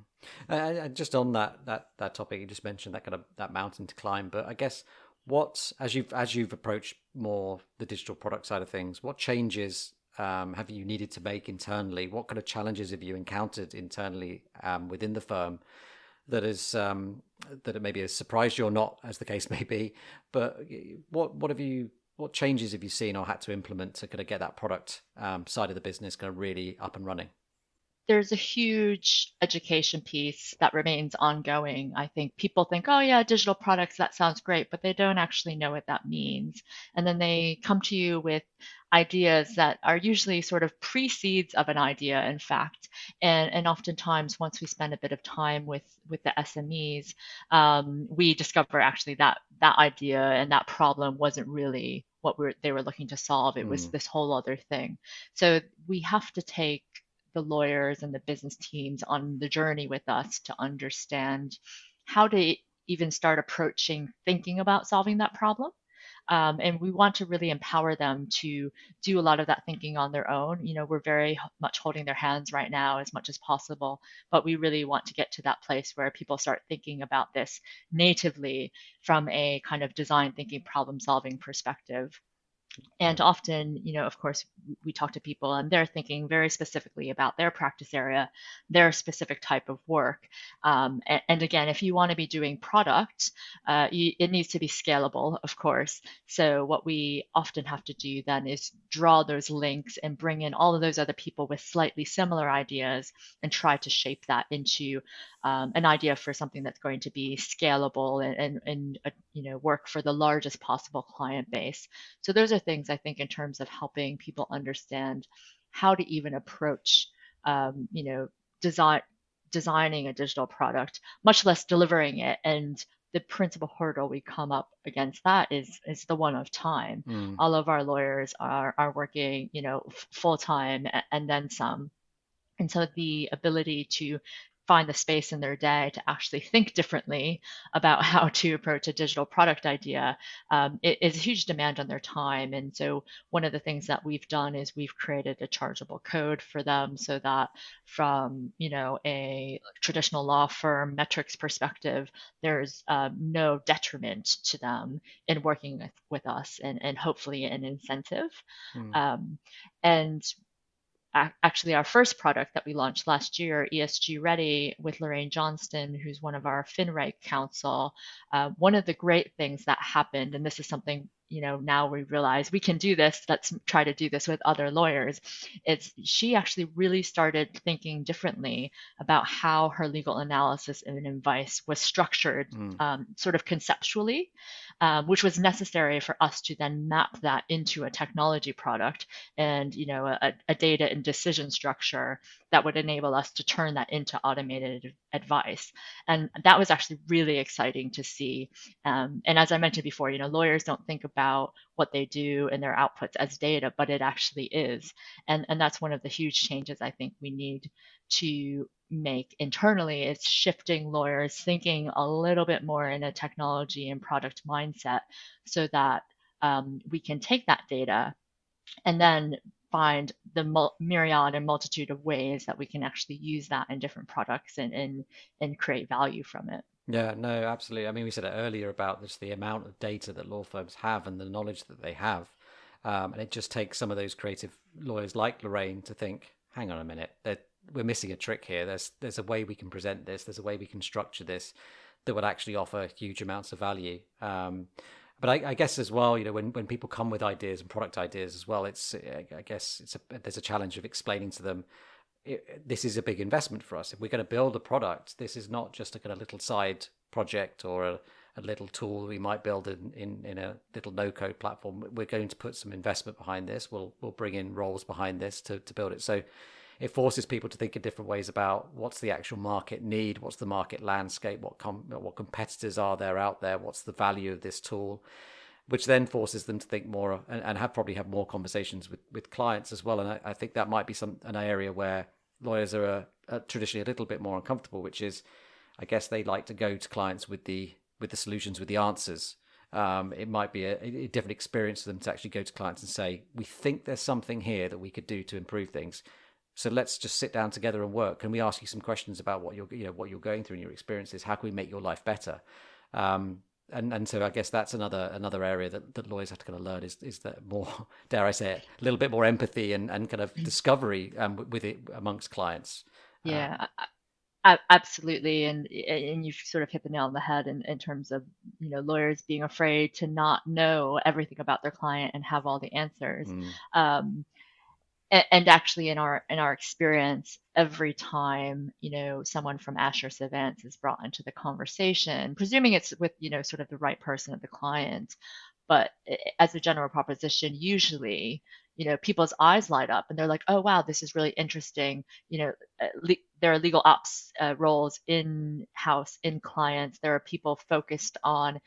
Uh, just on that that that topic, you just mentioned that kind of that mountain to climb, but I guess what as you've as you've approached more the digital product side of things, what changes um, have you needed to make internally? What kind of challenges have you encountered internally um, within the firm that is um, that it maybe has surprised you or not, as the case may be. But what what have you what changes have you seen or had to implement to kind of get that product um, side of the business kind of really up and running? There's a huge education piece that remains ongoing. I think people think, oh, yeah, digital products, that sounds great, but they don't actually know what that means. And then they come to you with ideas that are usually sort of precedes of an idea, in fact. And, and oftentimes, once we spend a bit of time with, with the SMEs, um, we discover actually that that idea and that problem wasn't really what we're, they were looking to solve. It mm. was this whole other thing. So we have to take the lawyers and the business teams on the journey with us to understand how to even start approaching thinking about solving that problem um, and we want to really empower them to do a lot of that thinking on their own. You know, we're very much holding their hands right now as much as possible, but we really want to get to that place where people start thinking about this natively from a kind of design thinking, problem solving perspective. And often, you know, of course, we talk to people and they're thinking very specifically about their practice area, their specific type of work. Um, and, and, again, if you want to be doing product, uh, you, it needs to be scalable, of course. So what we often have to do then is draw those links and bring in all of those other people with slightly similar ideas and try to shape that into um, an idea for something that's going to be scalable and, and, and uh, you know work for the largest possible client base. So those are things I think in terms of helping people understand how to even approach um, you know design designing a digital product, much less delivering it. And the principal hurdle we come up against that is is the one of time. Mm. All of our lawyers are are working, you know, f- full time and then some. And so the ability to find the space in their day to actually think differently about how to approach a digital product idea um, it is a huge demand on their time. And so one of the things that we've done is we've created a chargeable code for them so that from you know a traditional law firm metrics perspective, there's um, no detriment to them in working with, with us and, and hopefully an incentive. Mm. Um, and actually our first product that we launched last year, ESG Ready, with Lorraine Johnston, who's one of our FinReg counsel. Uh, one of the great things that happened, and this is something you know now we realize we can do this let's try to do this with other lawyers it's she actually really started thinking differently about how her legal analysis and advice was structured mm. um, sort of conceptually um, which was necessary for us to then map that into a technology product and you know a, a, data and decision structure that would enable us to turn that into automated advice. And that was actually really exciting to see. Um, and as i mentioned before you know lawyers don't think about what they do and their outputs as data but it actually is. And and that's one of the huge changes i think we need to make internally is shifting lawyers thinking a little bit more in a technology and product mindset so that um, we can take that data and then find the mul- myriad and multitude of ways that we can actually use that in different products and, and, and create value from it. Yeah, no, absolutely. I mean, we said it earlier about just the amount of data that law firms have and the knowledge that they have. Um, and it just takes some of those creative lawyers like Lorraine to think, hang on a minute, they're we're missing a trick here. There's there's a way we can present this. There's a way we can structure this that would actually offer huge amounts of value. Um, but I, I, guess as well, you know, when, when people come with ideas and product ideas as well, it's I guess it's a, there's a challenge of explaining to them it, this is a big investment for us. If we're going to build a product, this is not just a kind of little side project or a, a little tool we might build in, in, in a little no code platform. We're going to put some investment behind this. We'll we'll bring in roles behind this to, to build it. So it forces people to think in different ways about what's the actual market need, what's the market landscape, what com- what competitors are there out there, what's the value of this tool, which then forces them to think more and, and have probably have more conversations with, with clients as well. And I, I think that might be some an area where lawyers are, uh, are traditionally a little bit more uncomfortable, which is, I guess they like to go to clients with the with the solutions, with the answers. Um, it might be a, a, different experience for them to actually go to clients and say, "We think there's something here that we could do to improve things. So let's just sit down together and work. Can we ask you some questions about what you're, you know, what you're going through and your experiences? How can we make your life better? Um, and and so I guess that's another another area that, that lawyers have to kind of learn is is that more dare I say it a little bit more empathy and, and kind of discovery um, with it amongst clients. Yeah, um, absolutely, and and you've sort of hit the nail on the head in, in terms of you know lawyers being afraid to not know everything about their client and have all the answers. Mm. Um, and, actually in our in our experience every time you know someone from Ashurst Advance is brought into the conversation presuming it's with you know sort of the right person of the client but as a general proposition usually you know people's eyes light up and they're like oh wow this is really interesting. You know uh, le- there are legal ops uh, roles in house in clients. There are people focused on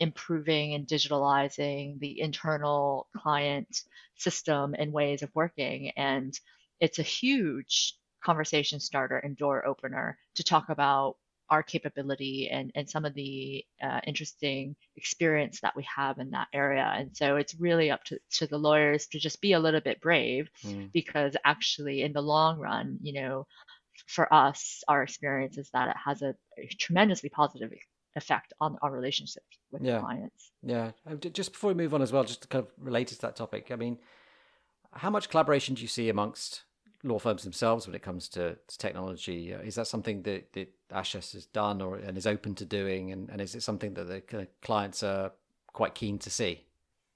improving and digitalizing the internal client system and ways of working. And it's a huge conversation starter and door opener to talk about our capability and, and some of the uh, interesting experience that we have in that area. And so it's really up to, to the lawyers to just be a little bit brave mm. because actually, in the long run, you know, for us, our experience is that it has a, a tremendously positive effect on our relationships with yeah. clients. Yeah. Just before we move on as well, just kind of related to that topic, I mean, how much collaboration do you see amongst law firms themselves when it comes to, to technology? Uh, is that something that, that Ashurst has done or and is open to doing? And, and is it something that the clients are quite keen to see?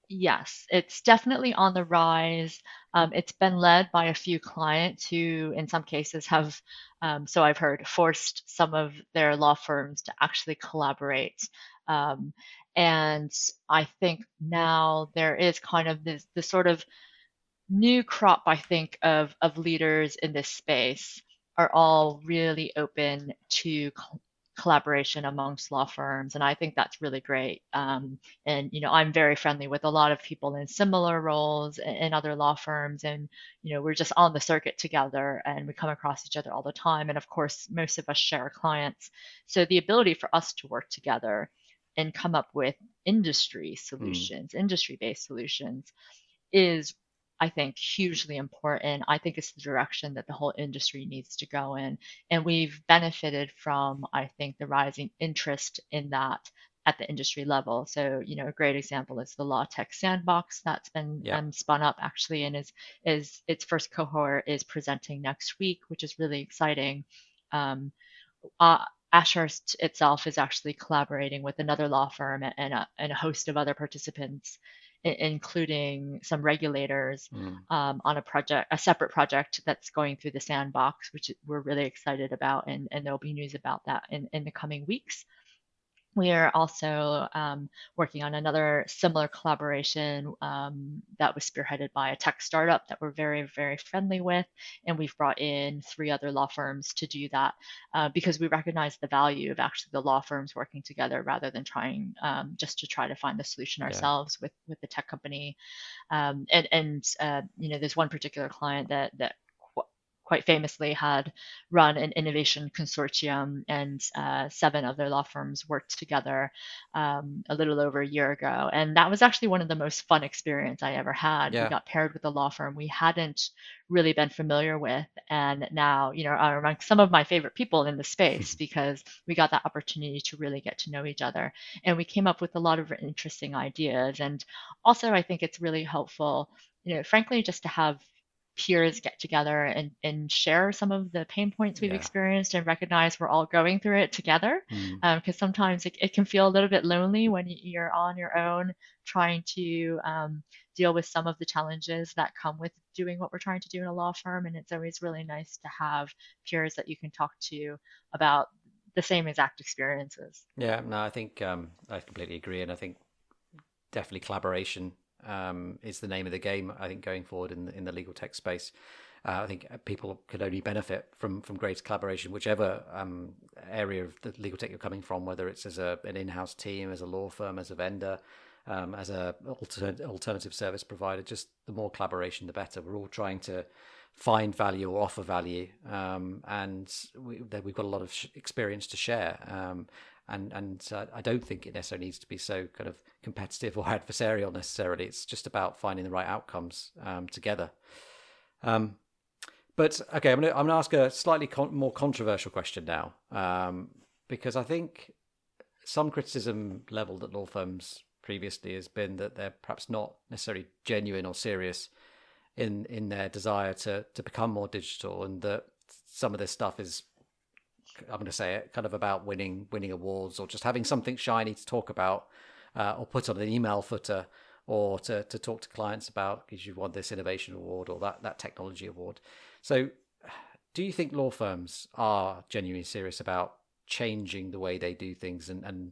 Yes, it's definitely on the rise. Um, it's been led by a few clients who, in some cases, have, um, so I've heard, forced some of their law firms to actually collaborate. Um, and I think now there is kind of this, this sort of new crop, I think, of, of leaders in this space are all really open to collaboration amongst law firms and i think that's really great um, and you know i'm very friendly with a lot of people in similar roles in, other law firms and you know we're just on the circuit together and we come across each other all the time and of course most of us share clients so the ability for us to work together and come up with industry hmm. solutions mm. industry based solutions is I think hugely important. I think it's the direction that the whole industry needs to go in. And we've benefited from, I think, the rising interest in that at the industry level. So, you know, a great example is the Law Tech Sandbox that's been yeah. um, spun up actually, and is is its first cohort is presenting next week, which is really exciting. Um, uh, Ashurst itself is actually collaborating with another law firm and a, and a host of other participants including some regulators mm. um, on a project, a separate project that's going through the sandbox, which we're really excited about, and, and there'll be news about that in, in the coming weeks. We are also um, working on another similar collaboration um, that was spearheaded by a tech startup that we're very, very friendly with. And we've brought in three other law firms to do that uh, because we recognize the value of actually the law firms working together rather than trying um, just to try to find the solution ourselves yeah. with, with the tech company. Um, and and uh, you know, there's one particular client that that quite famously had run an innovation consortium, and uh, seven other law firms worked together um, a little over a year ago. And that was actually one of the most fun experience I ever had. Yeah. We got paired with a law firm we hadn't really been familiar with, and now you know are among some of my favorite people in the space because we got that opportunity to really get to know each other, and we came up with a lot of interesting ideas. And also, I think it's really helpful you know, frankly, just to have peers get together and, and share some of the pain points we've yeah. experienced and recognize we're all going through it together. Because mm. um, sometimes it, it, can feel a little bit lonely when you're on your own trying to um, deal with some of the challenges that come with doing what we're trying to do in a law firm. And it's always really nice to have peers that you can talk to about the same exact experiences. Yeah, no, I think um, I completely agree. And I think definitely collaboration um, is the name of the game. I think going forward in the, in the legal tech space. Uh, I think people could only benefit from from greater collaboration, whichever um, area of the legal tech you're coming from, whether it's as a, an in-house team, as a law firm, as a vendor, um, as a alter- alternative service provider. Just the more collaboration, the better. We're all trying to find value or offer value, um, and we, have got a lot of sh- experience to share. Um, and and uh, I don't think it necessarily needs to be so kind of competitive or adversarial necessarily. It's just about finding the right outcomes um, together. Um, but okay, I'm gonna I'm gonna ask a slightly con- more controversial question now um, because I think some criticism leveled at law firms previously has been that they're perhaps not necessarily genuine or serious in in their desire to to become more digital, and that some of this stuff is I'm going to say it, kind of about winning winning awards or just having something shiny to talk about uh, or put on an email footer or to, to talk to clients about because you've won this innovation award or that, that technology award. So, do you think law firms are genuinely serious about changing the way they do things and and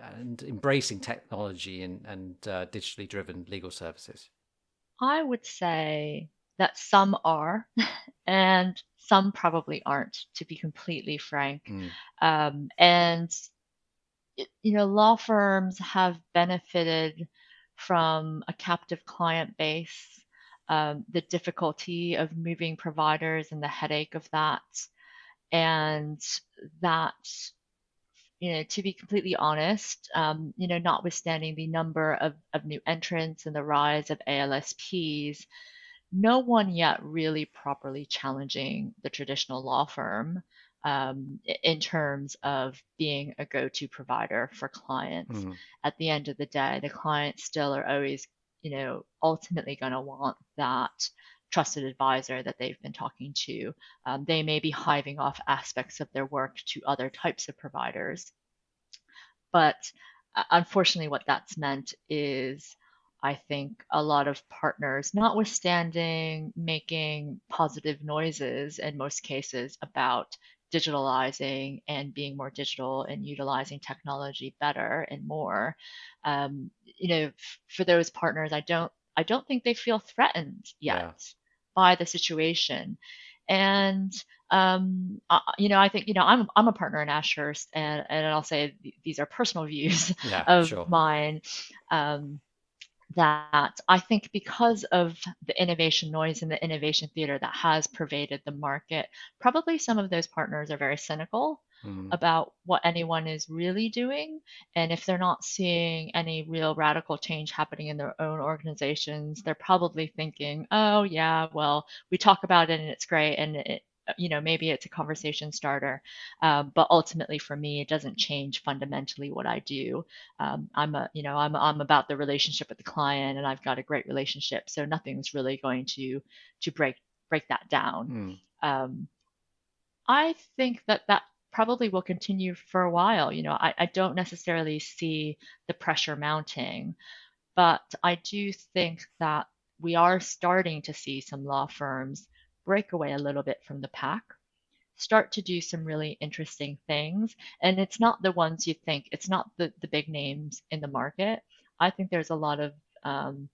and embracing technology and and uh, digitally driven legal services? I would say that some are and some probably aren't to be completely frank mm. um, and you know law firms have benefited from a captive client base um, the difficulty of moving providers and the headache of that and that you know, to be completely honest, um, you know, notwithstanding the number of, of new entrants and the rise of ALSPs, no one yet really properly challenging the traditional law firm um, in terms of being a go-to provider for clients. Mm-hmm. At the end of the day, the clients still are always, you know, ultimately going to want that trusted advisor that they've been talking to. Um, they may be hiving off aspects of their work to other types of providers. But uh, unfortunately, what that's meant is I think a lot of partners, notwithstanding making positive noises in most cases about digitalizing and being more digital and utilizing technology better and more, um, you know, f- for those partners, I don't, I don't think they feel threatened yet yeah. by the situation. And um, uh, you know, I think you know I'm I'm a partner in Ashurst, and and I'll say these are personal views yeah, of sure. mine. Um, that I think because of the innovation noise and the innovation theater that has pervaded the market, probably some of those partners are very cynical mm. about what anyone is really doing. And if they're not seeing any real radical change happening in their own organizations, they're probably thinking, oh, yeah, well, we talk about it and it's great. And it, you know maybe it's a conversation starter um, but ultimately for me it doesn't change fundamentally what i do um, i'm a you know I'm, I'm about the relationship with the client and i've got a great relationship so nothing's really going to to break break that down mm. um, i think that that probably will continue for a while you know I, I don't necessarily see the pressure mounting but i do think that we are starting to see some law firms break away a little bit from the pack, start to do some really interesting things. And it's not the ones you think, it's not the, the big names in the market. I think there's a lot of um,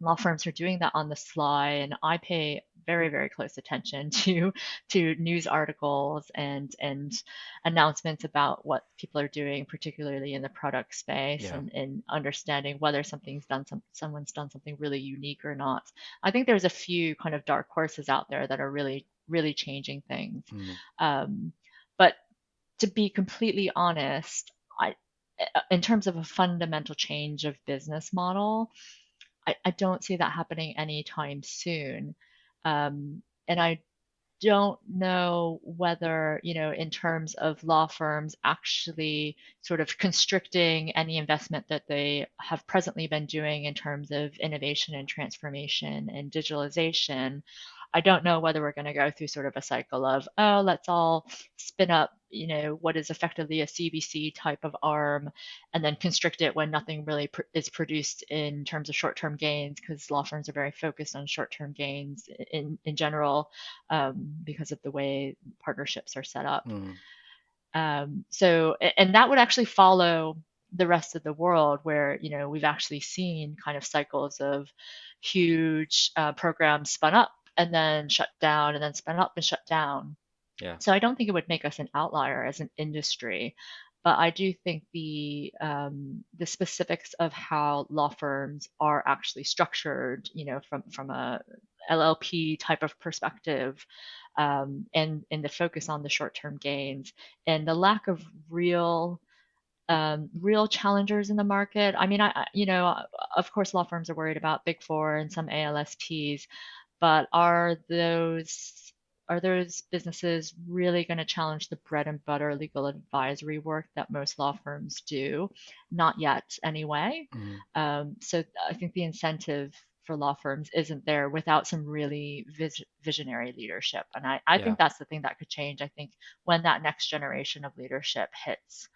law firms are doing that on the sly and i pay very very close attention to to news articles and and announcements about what people are doing particularly in the product space yeah. and, and understanding whether something's done some someone's done something really unique or not i think there's a few kind of dark horses out there that are really really changing things mm. um, but to be completely honest i in terms of a fundamental change of business model I, I don't see that happening anytime soon. Um, and I don't know whether, you know, in terms of law firms actually sort of constricting any investment that they have presently been doing in terms of innovation and transformation and digitalization, I don't know whether we're going to go through sort of a cycle of, oh, let's all spin up, you know, what is effectively a CVC type of arm and then constrict it when nothing really pr- is produced in terms of short term gains because law firms are very focused on short term gains in, in general um, because of the way partnerships are set up. Mm. Um, so, and that would actually follow the rest of the world where you know we've actually seen kind of cycles of huge uh, programs spun up and then shut down and then spin up and shut down. Yeah. So I don't think it would make us an outlier as an industry, but I do think the um, the specifics of how law firms are actually structured, you know, from from a LLP type of perspective, um, and and the focus on the short term gains and the lack of real um, real challengers in the market. I mean, I, you know, of course, law firms are worried about Big Four and some ALSPs, but are those are those businesses really going to challenge the bread and butter legal advisory work that most law firms do? Not yet, anyway. Mm-hmm. Um, so I think the incentive for law firms isn't there without some really vis- visionary leadership. And I, I yeah. think that's the thing that could change. I think when that next generation of leadership hits,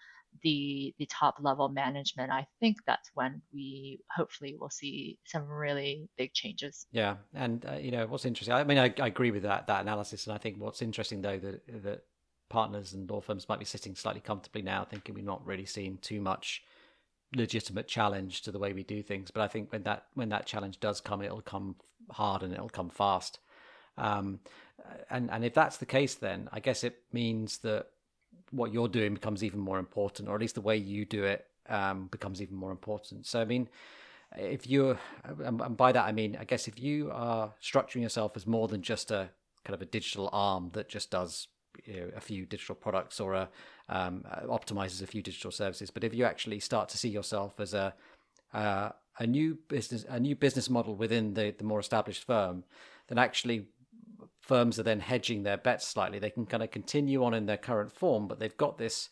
the the top level management, I think that's when we hopefully will see some really big changes. Yeah, and uh, you know what's interesting. I mean, I, I, agree with that that analysis, and I think what's interesting though that that partners and law firms might be sitting slightly comfortably now, thinking we've not really seen too much legitimate challenge to the way we do things. But I think when that when that challenge does come, it'll come hard and it'll come fast. Um, and and if that's the case, then I guess it means that what you're doing becomes even more important, or at least the way you do it um, becomes even more important. So, I mean, if you're, and by that I mean, I guess if you are structuring yourself as more than just a kind of a digital arm that just does you know, a few digital products or a, um, optimizes a few digital services, but if you actually start to see yourself as a uh, a new business a new business model within the the more established firm, then actually firms are then hedging their bets slightly. They can kind of continue on in their current form, but they've got this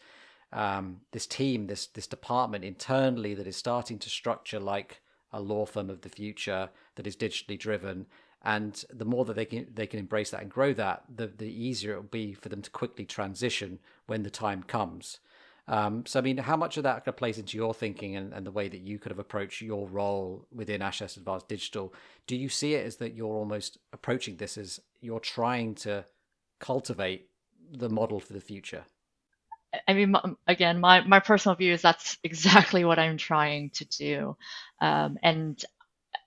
um, this team, this this department internally that is starting to structure like a law firm of the future that is digitally driven. And the more that they can they can embrace that and grow that, the the easier it will be for them to quickly transition when the time comes. Um, so, I mean, how much of that kind of plays into your thinking and, and the way that you could have approached your role within Ashurst Advance Digital? Do you see it as that you're almost approaching this as you're trying to cultivate the model for the future? I mean, again, my, my personal view is that's exactly what I'm trying to do. Um, and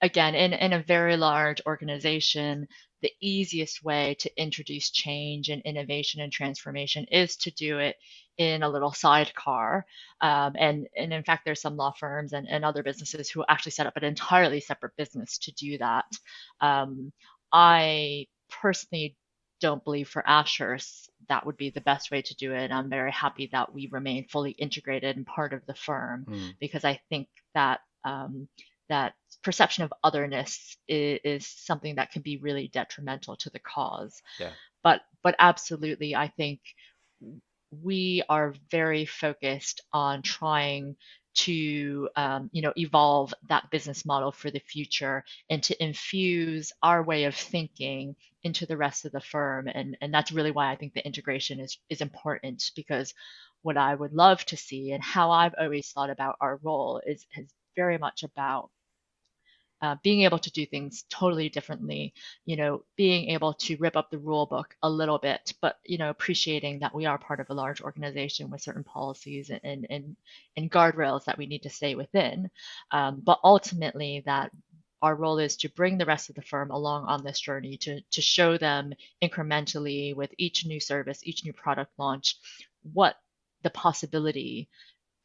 again, in, in a very large organization, the easiest way to introduce change and innovation and transformation is to do it in a little sidecar. Um, and, and in fact, there's some law firms and, and other businesses who actually set up an entirely separate business to do that. Um, I personally don't believe for Ashurst that would be the best way to do it. I'm very happy that we remain fully integrated and part of the firm mm. because I think that um, that perception of otherness is, is, something that can be really detrimental to the cause. Yeah. But but absolutely, I think we are very focused on trying to um, you know evolve that business model for the future and to infuse our way of thinking into the rest of the firm and and that's really why I think the integration is is important because what I would love to see and how I've always thought about our role is is very much about uh, being able to do things totally differently, you know, being able to rip up the rule book a little bit, but you know, appreciating that we are part of a large organization with certain policies and and and guardrails that we need to stay within, um, but ultimately that our role is to bring the rest of the firm along on this journey to to show them incrementally with each new service, each new product launch, what the possibility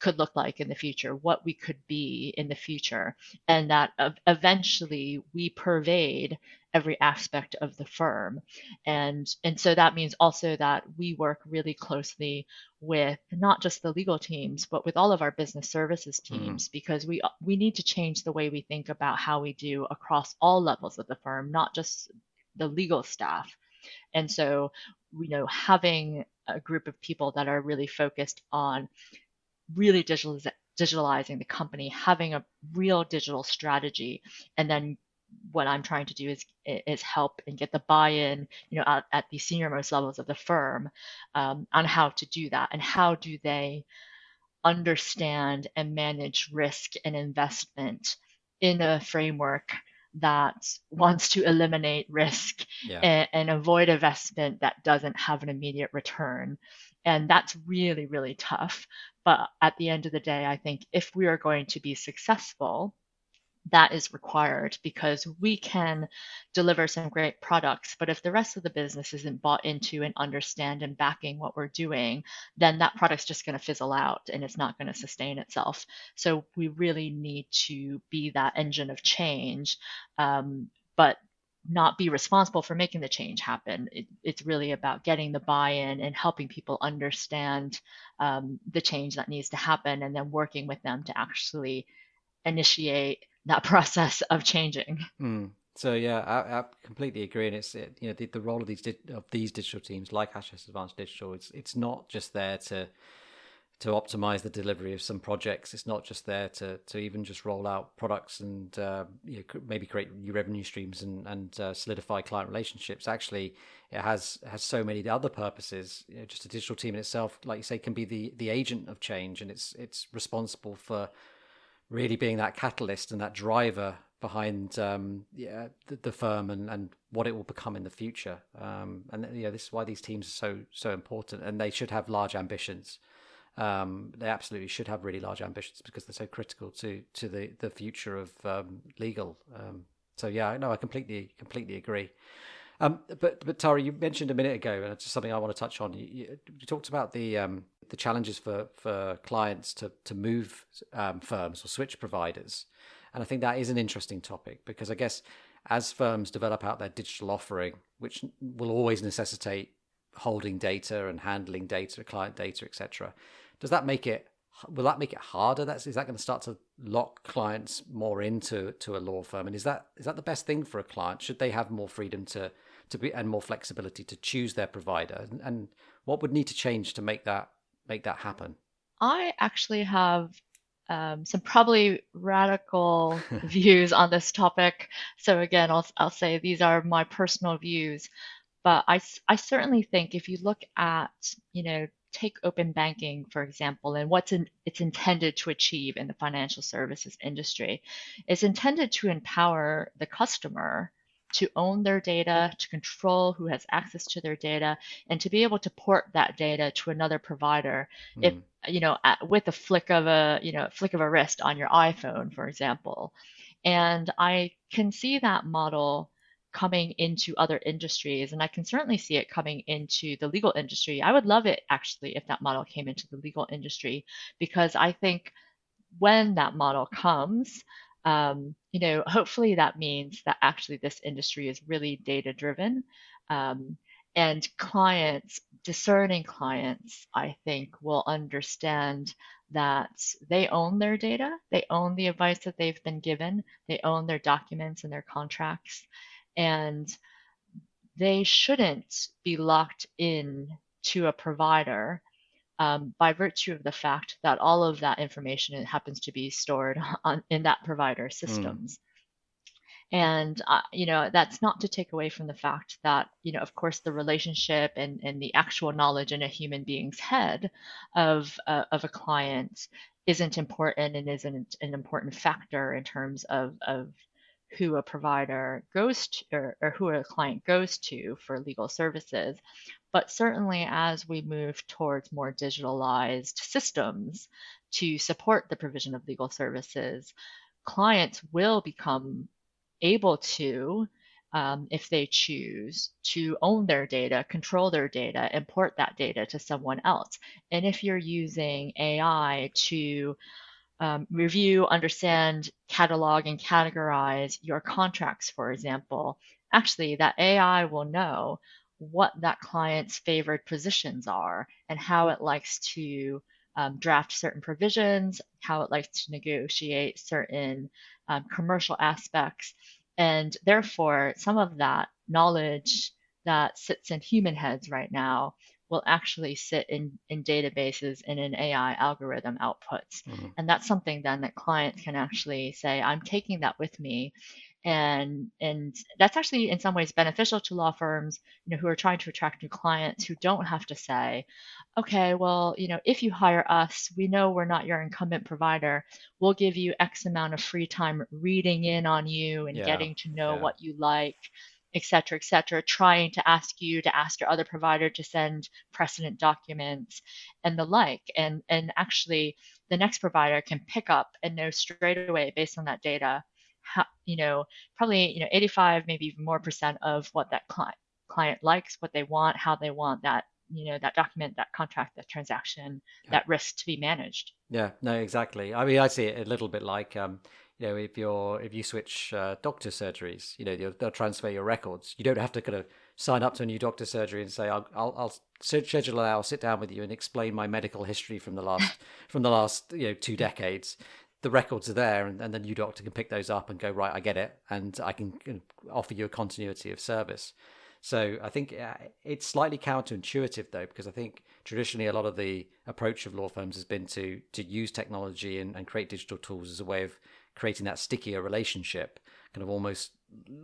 could look like in the future, what we could be in the future, and that eventually we pervade every aspect of the firm. And, and so that means also that we work really closely with not just the legal teams, but with all of our business services mm-hmm. teams, mm-hmm. because we, we need to change the way we think about how we do across all levels of the firm, not just the legal staff. And so, you know, having a group of people that are really focused on really digitaliz- digitalizing the company, having a real digital strategy, and then what I'm trying to do is is help and get the buy-in, you know, at, at the senior most levels of the firm um, on how to do that and how do they understand and manage risk and investment in a framework that wants to eliminate risk yeah. and, and, avoid investment that doesn't have an immediate return. And that's really, really tough. But at the end of the day, I think if we are going to be successful, that is required because we can deliver some great products. But if the rest of the business isn't bought into and understand and backing what we're doing, then that product's just going to fizzle out and it's not going to sustain itself. So we really need to be that engine of change. Um, but not be responsible for making the change happen. It, it's really about getting the buy-in and helping people understand um, the change that needs to happen, and then working with them to actually initiate that process of changing. Mm. So yeah, I, I, completely agree, and it's you know the, the role of these of these digital teams like Ashurst Advance Digital. It's it's not just there to to optimize the delivery of some projects. It's not just there to to even just roll out products and uh, you know, maybe create new revenue streams and and uh, solidify client relationships. Actually, it has has so many other purposes. You know, just a digital team in itself, like you say, can be the the agent of change, and it's it's responsible for really being that catalyst and that driver behind um, yeah, the, the, firm and, and what it will become in the future. Um, and you know, this is why these teams are so so important, and they should have large ambitions. Um, they absolutely should have really large ambitions because they're so critical to to the the future of um, legal. Um, so yeah, no, I completely completely agree. Um, but but Tara, you mentioned a minute ago, and it's just something I want to touch on. You, you talked about the um, the challenges for for clients to to move um, firms or switch providers, and I think that is an interesting topic because I guess as firms develop out their digital offering, which will always necessitate holding data and handling data, client data, etc. Does that make it? Will that make it harder? That's is that going to start to lock clients more into to a law firm? And is that is that the best thing for a client? Should they have more freedom to to be and more flexibility to choose their provider? And, and what would need to change to make that make that happen? I actually have um, some probably radical views on this topic. So again, I'll I'll say these are my personal views. But I, I certainly think if you look at, you know, take open banking, for example, and what's in, it's intended to achieve in the financial services industry. It's intended to empower the customer to own their data, to control who has access to their data, and to be able to port that data to another provider. Mm. If you know, with a flick of a you know flick of a wrist on your iPhone, for example. And I can see that model coming into other industries, and I can certainly see it coming into the legal industry. I would love it actually if that model came into the legal industry because I think when that model comes, um, you know, hopefully that means that actually this industry is really data driven. Um, and clients, discerning clients, I think, will understand that they own their data, they own the advice that they've been given, they own their documents and their contracts, and they shouldn't be locked in to a provider um, by virtue of the fact that all of that information happens to be stored on, in that provider hmm. systems. Mm. And, uh, you know, that's not to take away from the fact that, you know, of course, the relationship and, and the actual knowledge in a human being's head of, uh, of a client isn't important and isn't an important factor in terms of, of who a provider goes to or, or, who a client goes to for legal services. But certainly, as we move towards more digitalized systems to support the provision of legal services, clients will become able to, um, if they choose, to own their data, control their data, import that data to someone else. And if you're using AI to um, review, understand, catalog, and categorize your contracts, for example, actually that AI will know what that client's favored positions are and how it likes to um, draft certain provisions, how it likes to negotiate certain um, commercial aspects. And therefore, some of that knowledge that sits in human heads right now will actually sit in, in databases and in AI algorithm outputs. Mm-hmm. And that's something then that clients can actually say, I'm taking that with me and and that's actually in some ways beneficial to law firms you know who are trying to attract new clients who don't have to say okay well you know if you hire us we know we're not your incumbent provider we'll give you x amount of free time reading in on you and yeah. getting to know yeah. what you like et cetera, et cetera, trying to ask you to ask your other provider to send precedent documents and the like. And, and actually, the next provider can pick up and know straight away based on that data how, you know, probably, you know, 85, maybe even more percent of what that client client likes, what they want, how they want that, you know, that document, that contract, that transaction, yeah. that risk to be managed. Yeah, no, exactly. I mean, I see it a little bit like, um, you know, if you're if you switch uh, doctor surgeries, you know, they'll, they'll, transfer your records. You don't have to kind of sign up to a new doctor surgery and say, "I'll I'll, I'll schedule an hour, sit down with you, and explain my medical history from the last from the last you know two decades." the records are there, and, and the new doctor can pick those up and go right. I get it, and I can, can offer you a continuity of service. So I think uh, it's slightly counterintuitive though, because I think traditionally a lot of the approach of law firms has been to to use technology and, and create digital tools as a way of creating that stickier relationship, kind of almost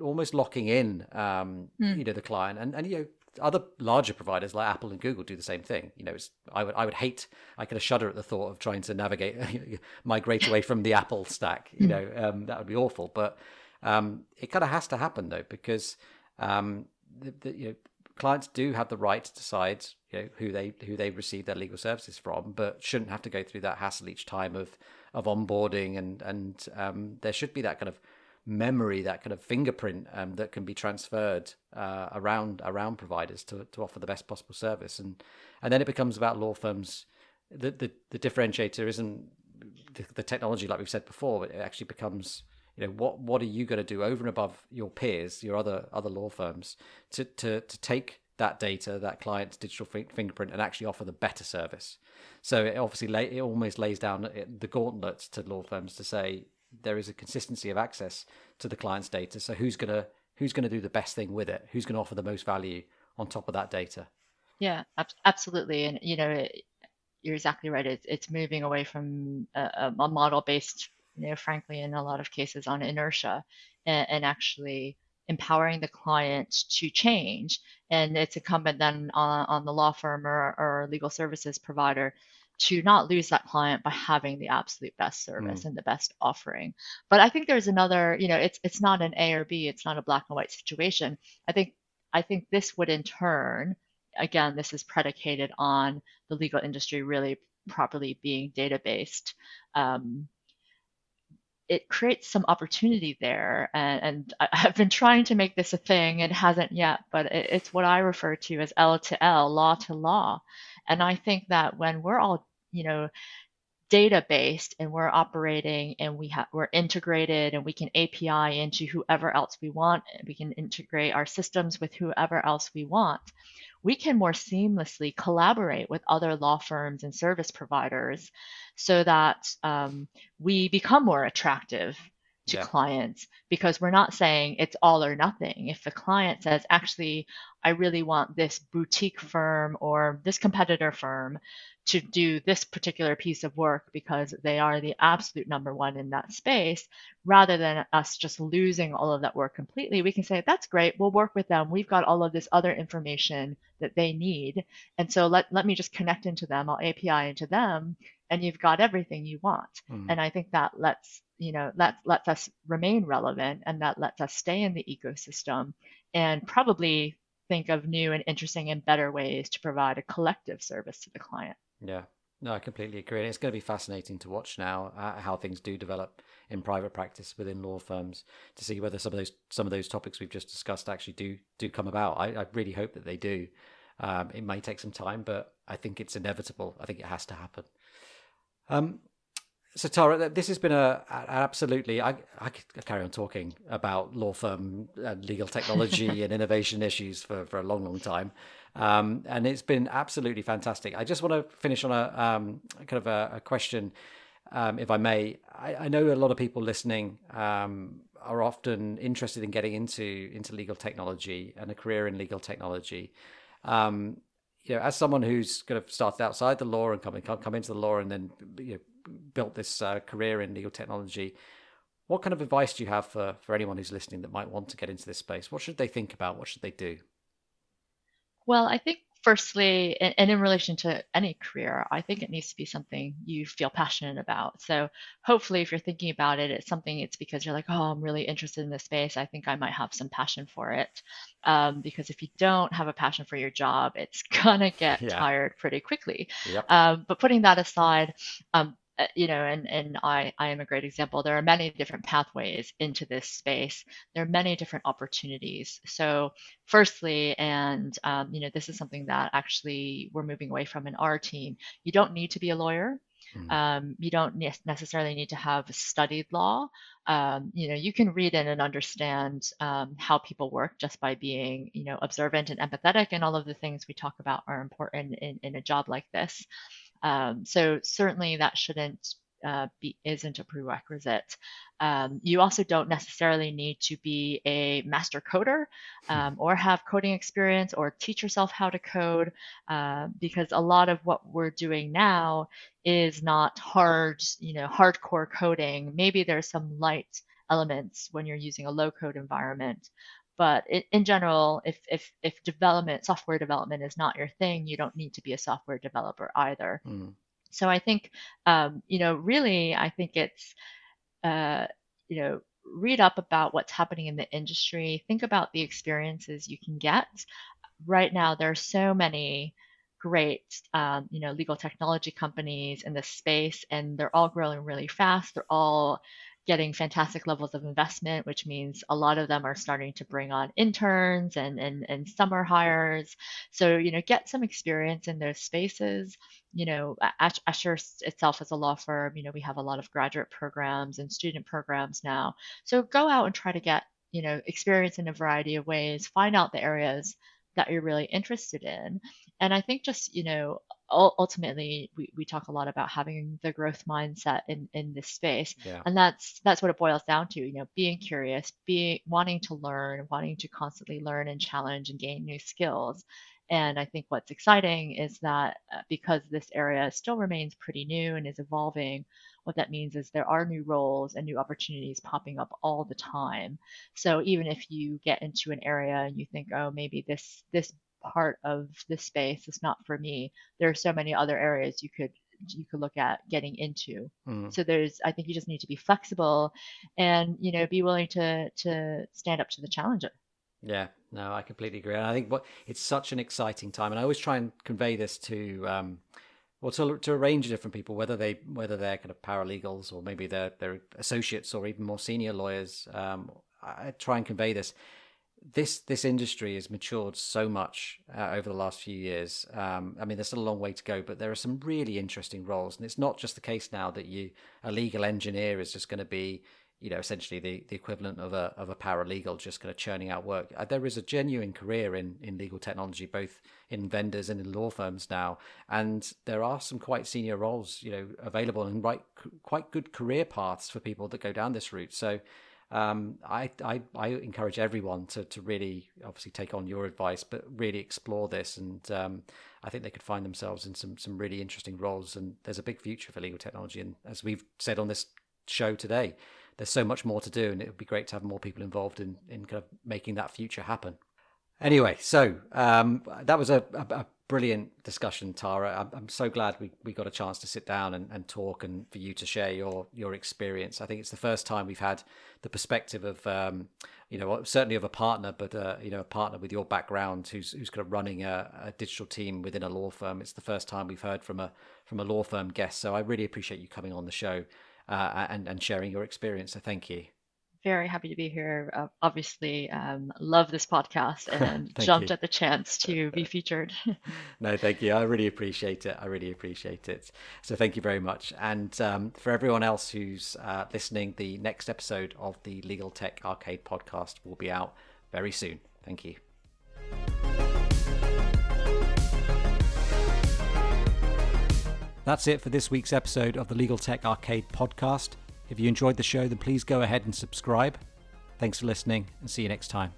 almost locking in um, mm. you know the client and and you know other larger providers like Apple and Google do the same thing. You know, it's, I would I would hate I kind of shudder at the thought of trying to navigate migrate away from the Apple stack. You hmm. know, um, that would be awful. But um, it kind of has to happen though because um, the, the, you know, clients do have the right to decide you know, who they who they receive their legal services from, but shouldn't have to go through that hassle each time of of onboarding and and um, there should be that kind of memory, that kind of fingerprint um, that can be transferred uh, around around providers to to offer the best possible service, and and then it becomes about law firms. The the, the differentiator isn't the, the technology, like we've said before, but it actually becomes you know what what are you going to do over and above your peers, your other other law firms, to to to take that data, that client's digital fingerprint, and actually offer the better service. So it obviously lay, it almost lays down uh, the gauntlet to law firms to say there is a consistency of access to the client's data. So who's gonna who's gonna do the best thing with it? Who's gonna offer the most value on top of that data? Yeah, ab- absolutely. And you know, it, you're exactly right. It's it's moving away from a, a model based, you know, frankly, in a lot of cases on inertia, and, and actually empowering the client to change. And it's incumbent then on, on the law firm or, or legal services provider to not lose that client by having the absolute best service mm. and the best offering. But I think there's another, you know, it's it's not an A or B, it's not a black and white situation. I think I think this would in turn, again, this is predicated on the legal industry really properly being data based. Um, it creates some opportunity there. And, and, I've been trying to make this a thing. It hasn't yet, but it, it's what I refer to as L to L, law to law. And I think that when we're all, you know, data based and we're operating and we have we're integrated and we can API into whoever else we want, we can integrate our systems with whoever else we want. We can more seamlessly collaborate with other law firms and service providers so that um, we become more attractive to yeah. clients because we're not saying it's all or nothing. If the client says, actually, I really want this boutique firm or this competitor firm to do this particular piece of work because they are the absolute number one in that space, rather than us just losing all of that work completely, we can say, that's great, we'll work with them. We've got all of this other information that they need. And so let, let me just connect into them, I'll API into them, and you've got everything you want. Mm. And I think that lets you know that lets us remain relevant and that lets us stay in the ecosystem and probably think of new and interesting and better ways to provide a collective service to the client. Yeah, no, I completely agree. And it's going to be fascinating to watch now uh, how things do develop in private practice within law firms to see whether some of those some of those topics we've just discussed actually do do come about. I, I really hope that they do. Um, it may take some time, but I think it's inevitable. I think it has to happen. Um, so Tara, this has been a, a absolutely. I, I could carry on talking about law firm and legal technology and innovation issues for, for a long, long time, um, and it's been absolutely fantastic. I just want to finish on a um, kind of a, a question, um, if I may. I, I, know a lot of people listening um, are often interested in getting into into legal technology and a career in legal technology. Um, you know, as someone who's kind of started outside the law and come come into the law and then you know, built this uh, career in legal technology. What kind of advice do you have for, for anyone who's listening that might want to get into this space? What should they think about? What should they do? Well, I think firstly, and in relation to any career, I think it needs to be something you feel passionate about. So hopefully, if you're thinking about it, it's something it's because you're like, oh, I'm really interested in this space. I think I might have some passion for it. Um, because if you don't have a passion for your job, it's gonna get yeah. tired pretty quickly. Yep. Um, but putting that aside, um, you know, and, and I, I am a great example. There are many different pathways into this space. There are many different opportunities. So, firstly, and um, you know, this is something that actually we're moving away from in our team. You don't need to be a lawyer. Mm-hmm. Um, you don't ne- necessarily need to have studied law. Um, you know, you can read in and understand um, how people work just by being, you know, observant and empathetic, and all of the things we talk about are important in, in a job like this. Um, so certainly that shouldn't uh, be isn't a prerequisite. Um, you also don't necessarily need to be a master coder um, or have coding experience or teach yourself how to code uh, because a lot of what we're doing now is not hard, you know, hardcore coding. Maybe there's some light elements when you're using a low code environment, but it, in general, if, if, if development, software development is not your thing, you don't need to be a software developer either. Mm. So I think, um, you know, really, I think it's, uh, you know, read up about what's happening in the industry, think about the experiences you can get. Right now, there are so many great, um, you know, legal technology companies in this space, and they're all growing really fast. They're all getting fantastic levels of investment, which means a lot of them are starting to bring on interns and, and, and summer hires. So, you know, get some experience in those spaces. You know, Ashurst itself as a law firm, you know, we have a lot of graduate programs and student programs now. So go out and try to get, you know, experience in a variety of ways, find out the areas that you're really interested in. And I think just, you know, ultimately we, we talk a lot about having the growth mindset in, in this space yeah. and that's that's what it boils down to you know being curious being wanting to learn wanting to constantly learn and challenge and gain new skills And I think what's exciting is that uh, because this area still remains pretty new and is evolving, what that means is there are new roles and new opportunities popping up all the time. So even if you get into an area and you think, oh, maybe this this part of this space is not for me, there are so many other areas you could you could look at getting into. Mm. So there's I think you just need to be flexible and you know be willing to to stand up to the challenge. Yeah, no, I completely agree. And I think what it's such an exciting time, and I always try and convey this to um, well to, to a range of different people, whether they whether they're kind of paralegals or maybe they're they're associates or even more senior lawyers. Um, I try and convey this. This this industry has matured so much uh, over the last few years. Um, I mean, there's still a long way to go, but there are some really interesting roles, and it's not just the case now that you a legal engineer is just going to be you know, essentially the, the equivalent of a of a paralegal, just kind of churning out work. Uh, there is a genuine career in, in legal technology, both in vendors and in law firms now, and there are some quite senior roles, you know, available and right quite good career paths for people that go down this route. So, um, I, I I encourage everyone to to really obviously take on your advice, but really explore this, and um, I think they could find themselves in some some really interesting roles. And there's a big future for legal technology, and as we've said on this show today there's so much more to do, and it would be great to have more people involved in in kind of making that future happen. Anyway, so um, that was a, a, a, brilliant discussion, Tara. I'm, I'm, so glad we, we got a chance to sit down and, and talk, and for you to share your your experience. I think it's the first time we've had the perspective of um, you know certainly of a partner, but uh, you know a partner with your background who's who's kind of running a, a digital team within a law firm. It's the first time we've heard from a from a law firm guest, so I really appreciate you coming on the show uh, and and sharing your experience. So thank you. Very happy to be here. Uh, obviously, um, love this podcast and jumped you. at the chance to be featured. no, thank you. I really appreciate it. I really appreciate it. So thank you very much. And um, for everyone else who's uh, listening, the next episode of the Legal Tech Arcade podcast will be out very soon. Thank you. That's it for this week's episode of the Legal Tech Arcade podcast. If you enjoyed the show, then please go ahead and subscribe. Thanks for listening and see you next time.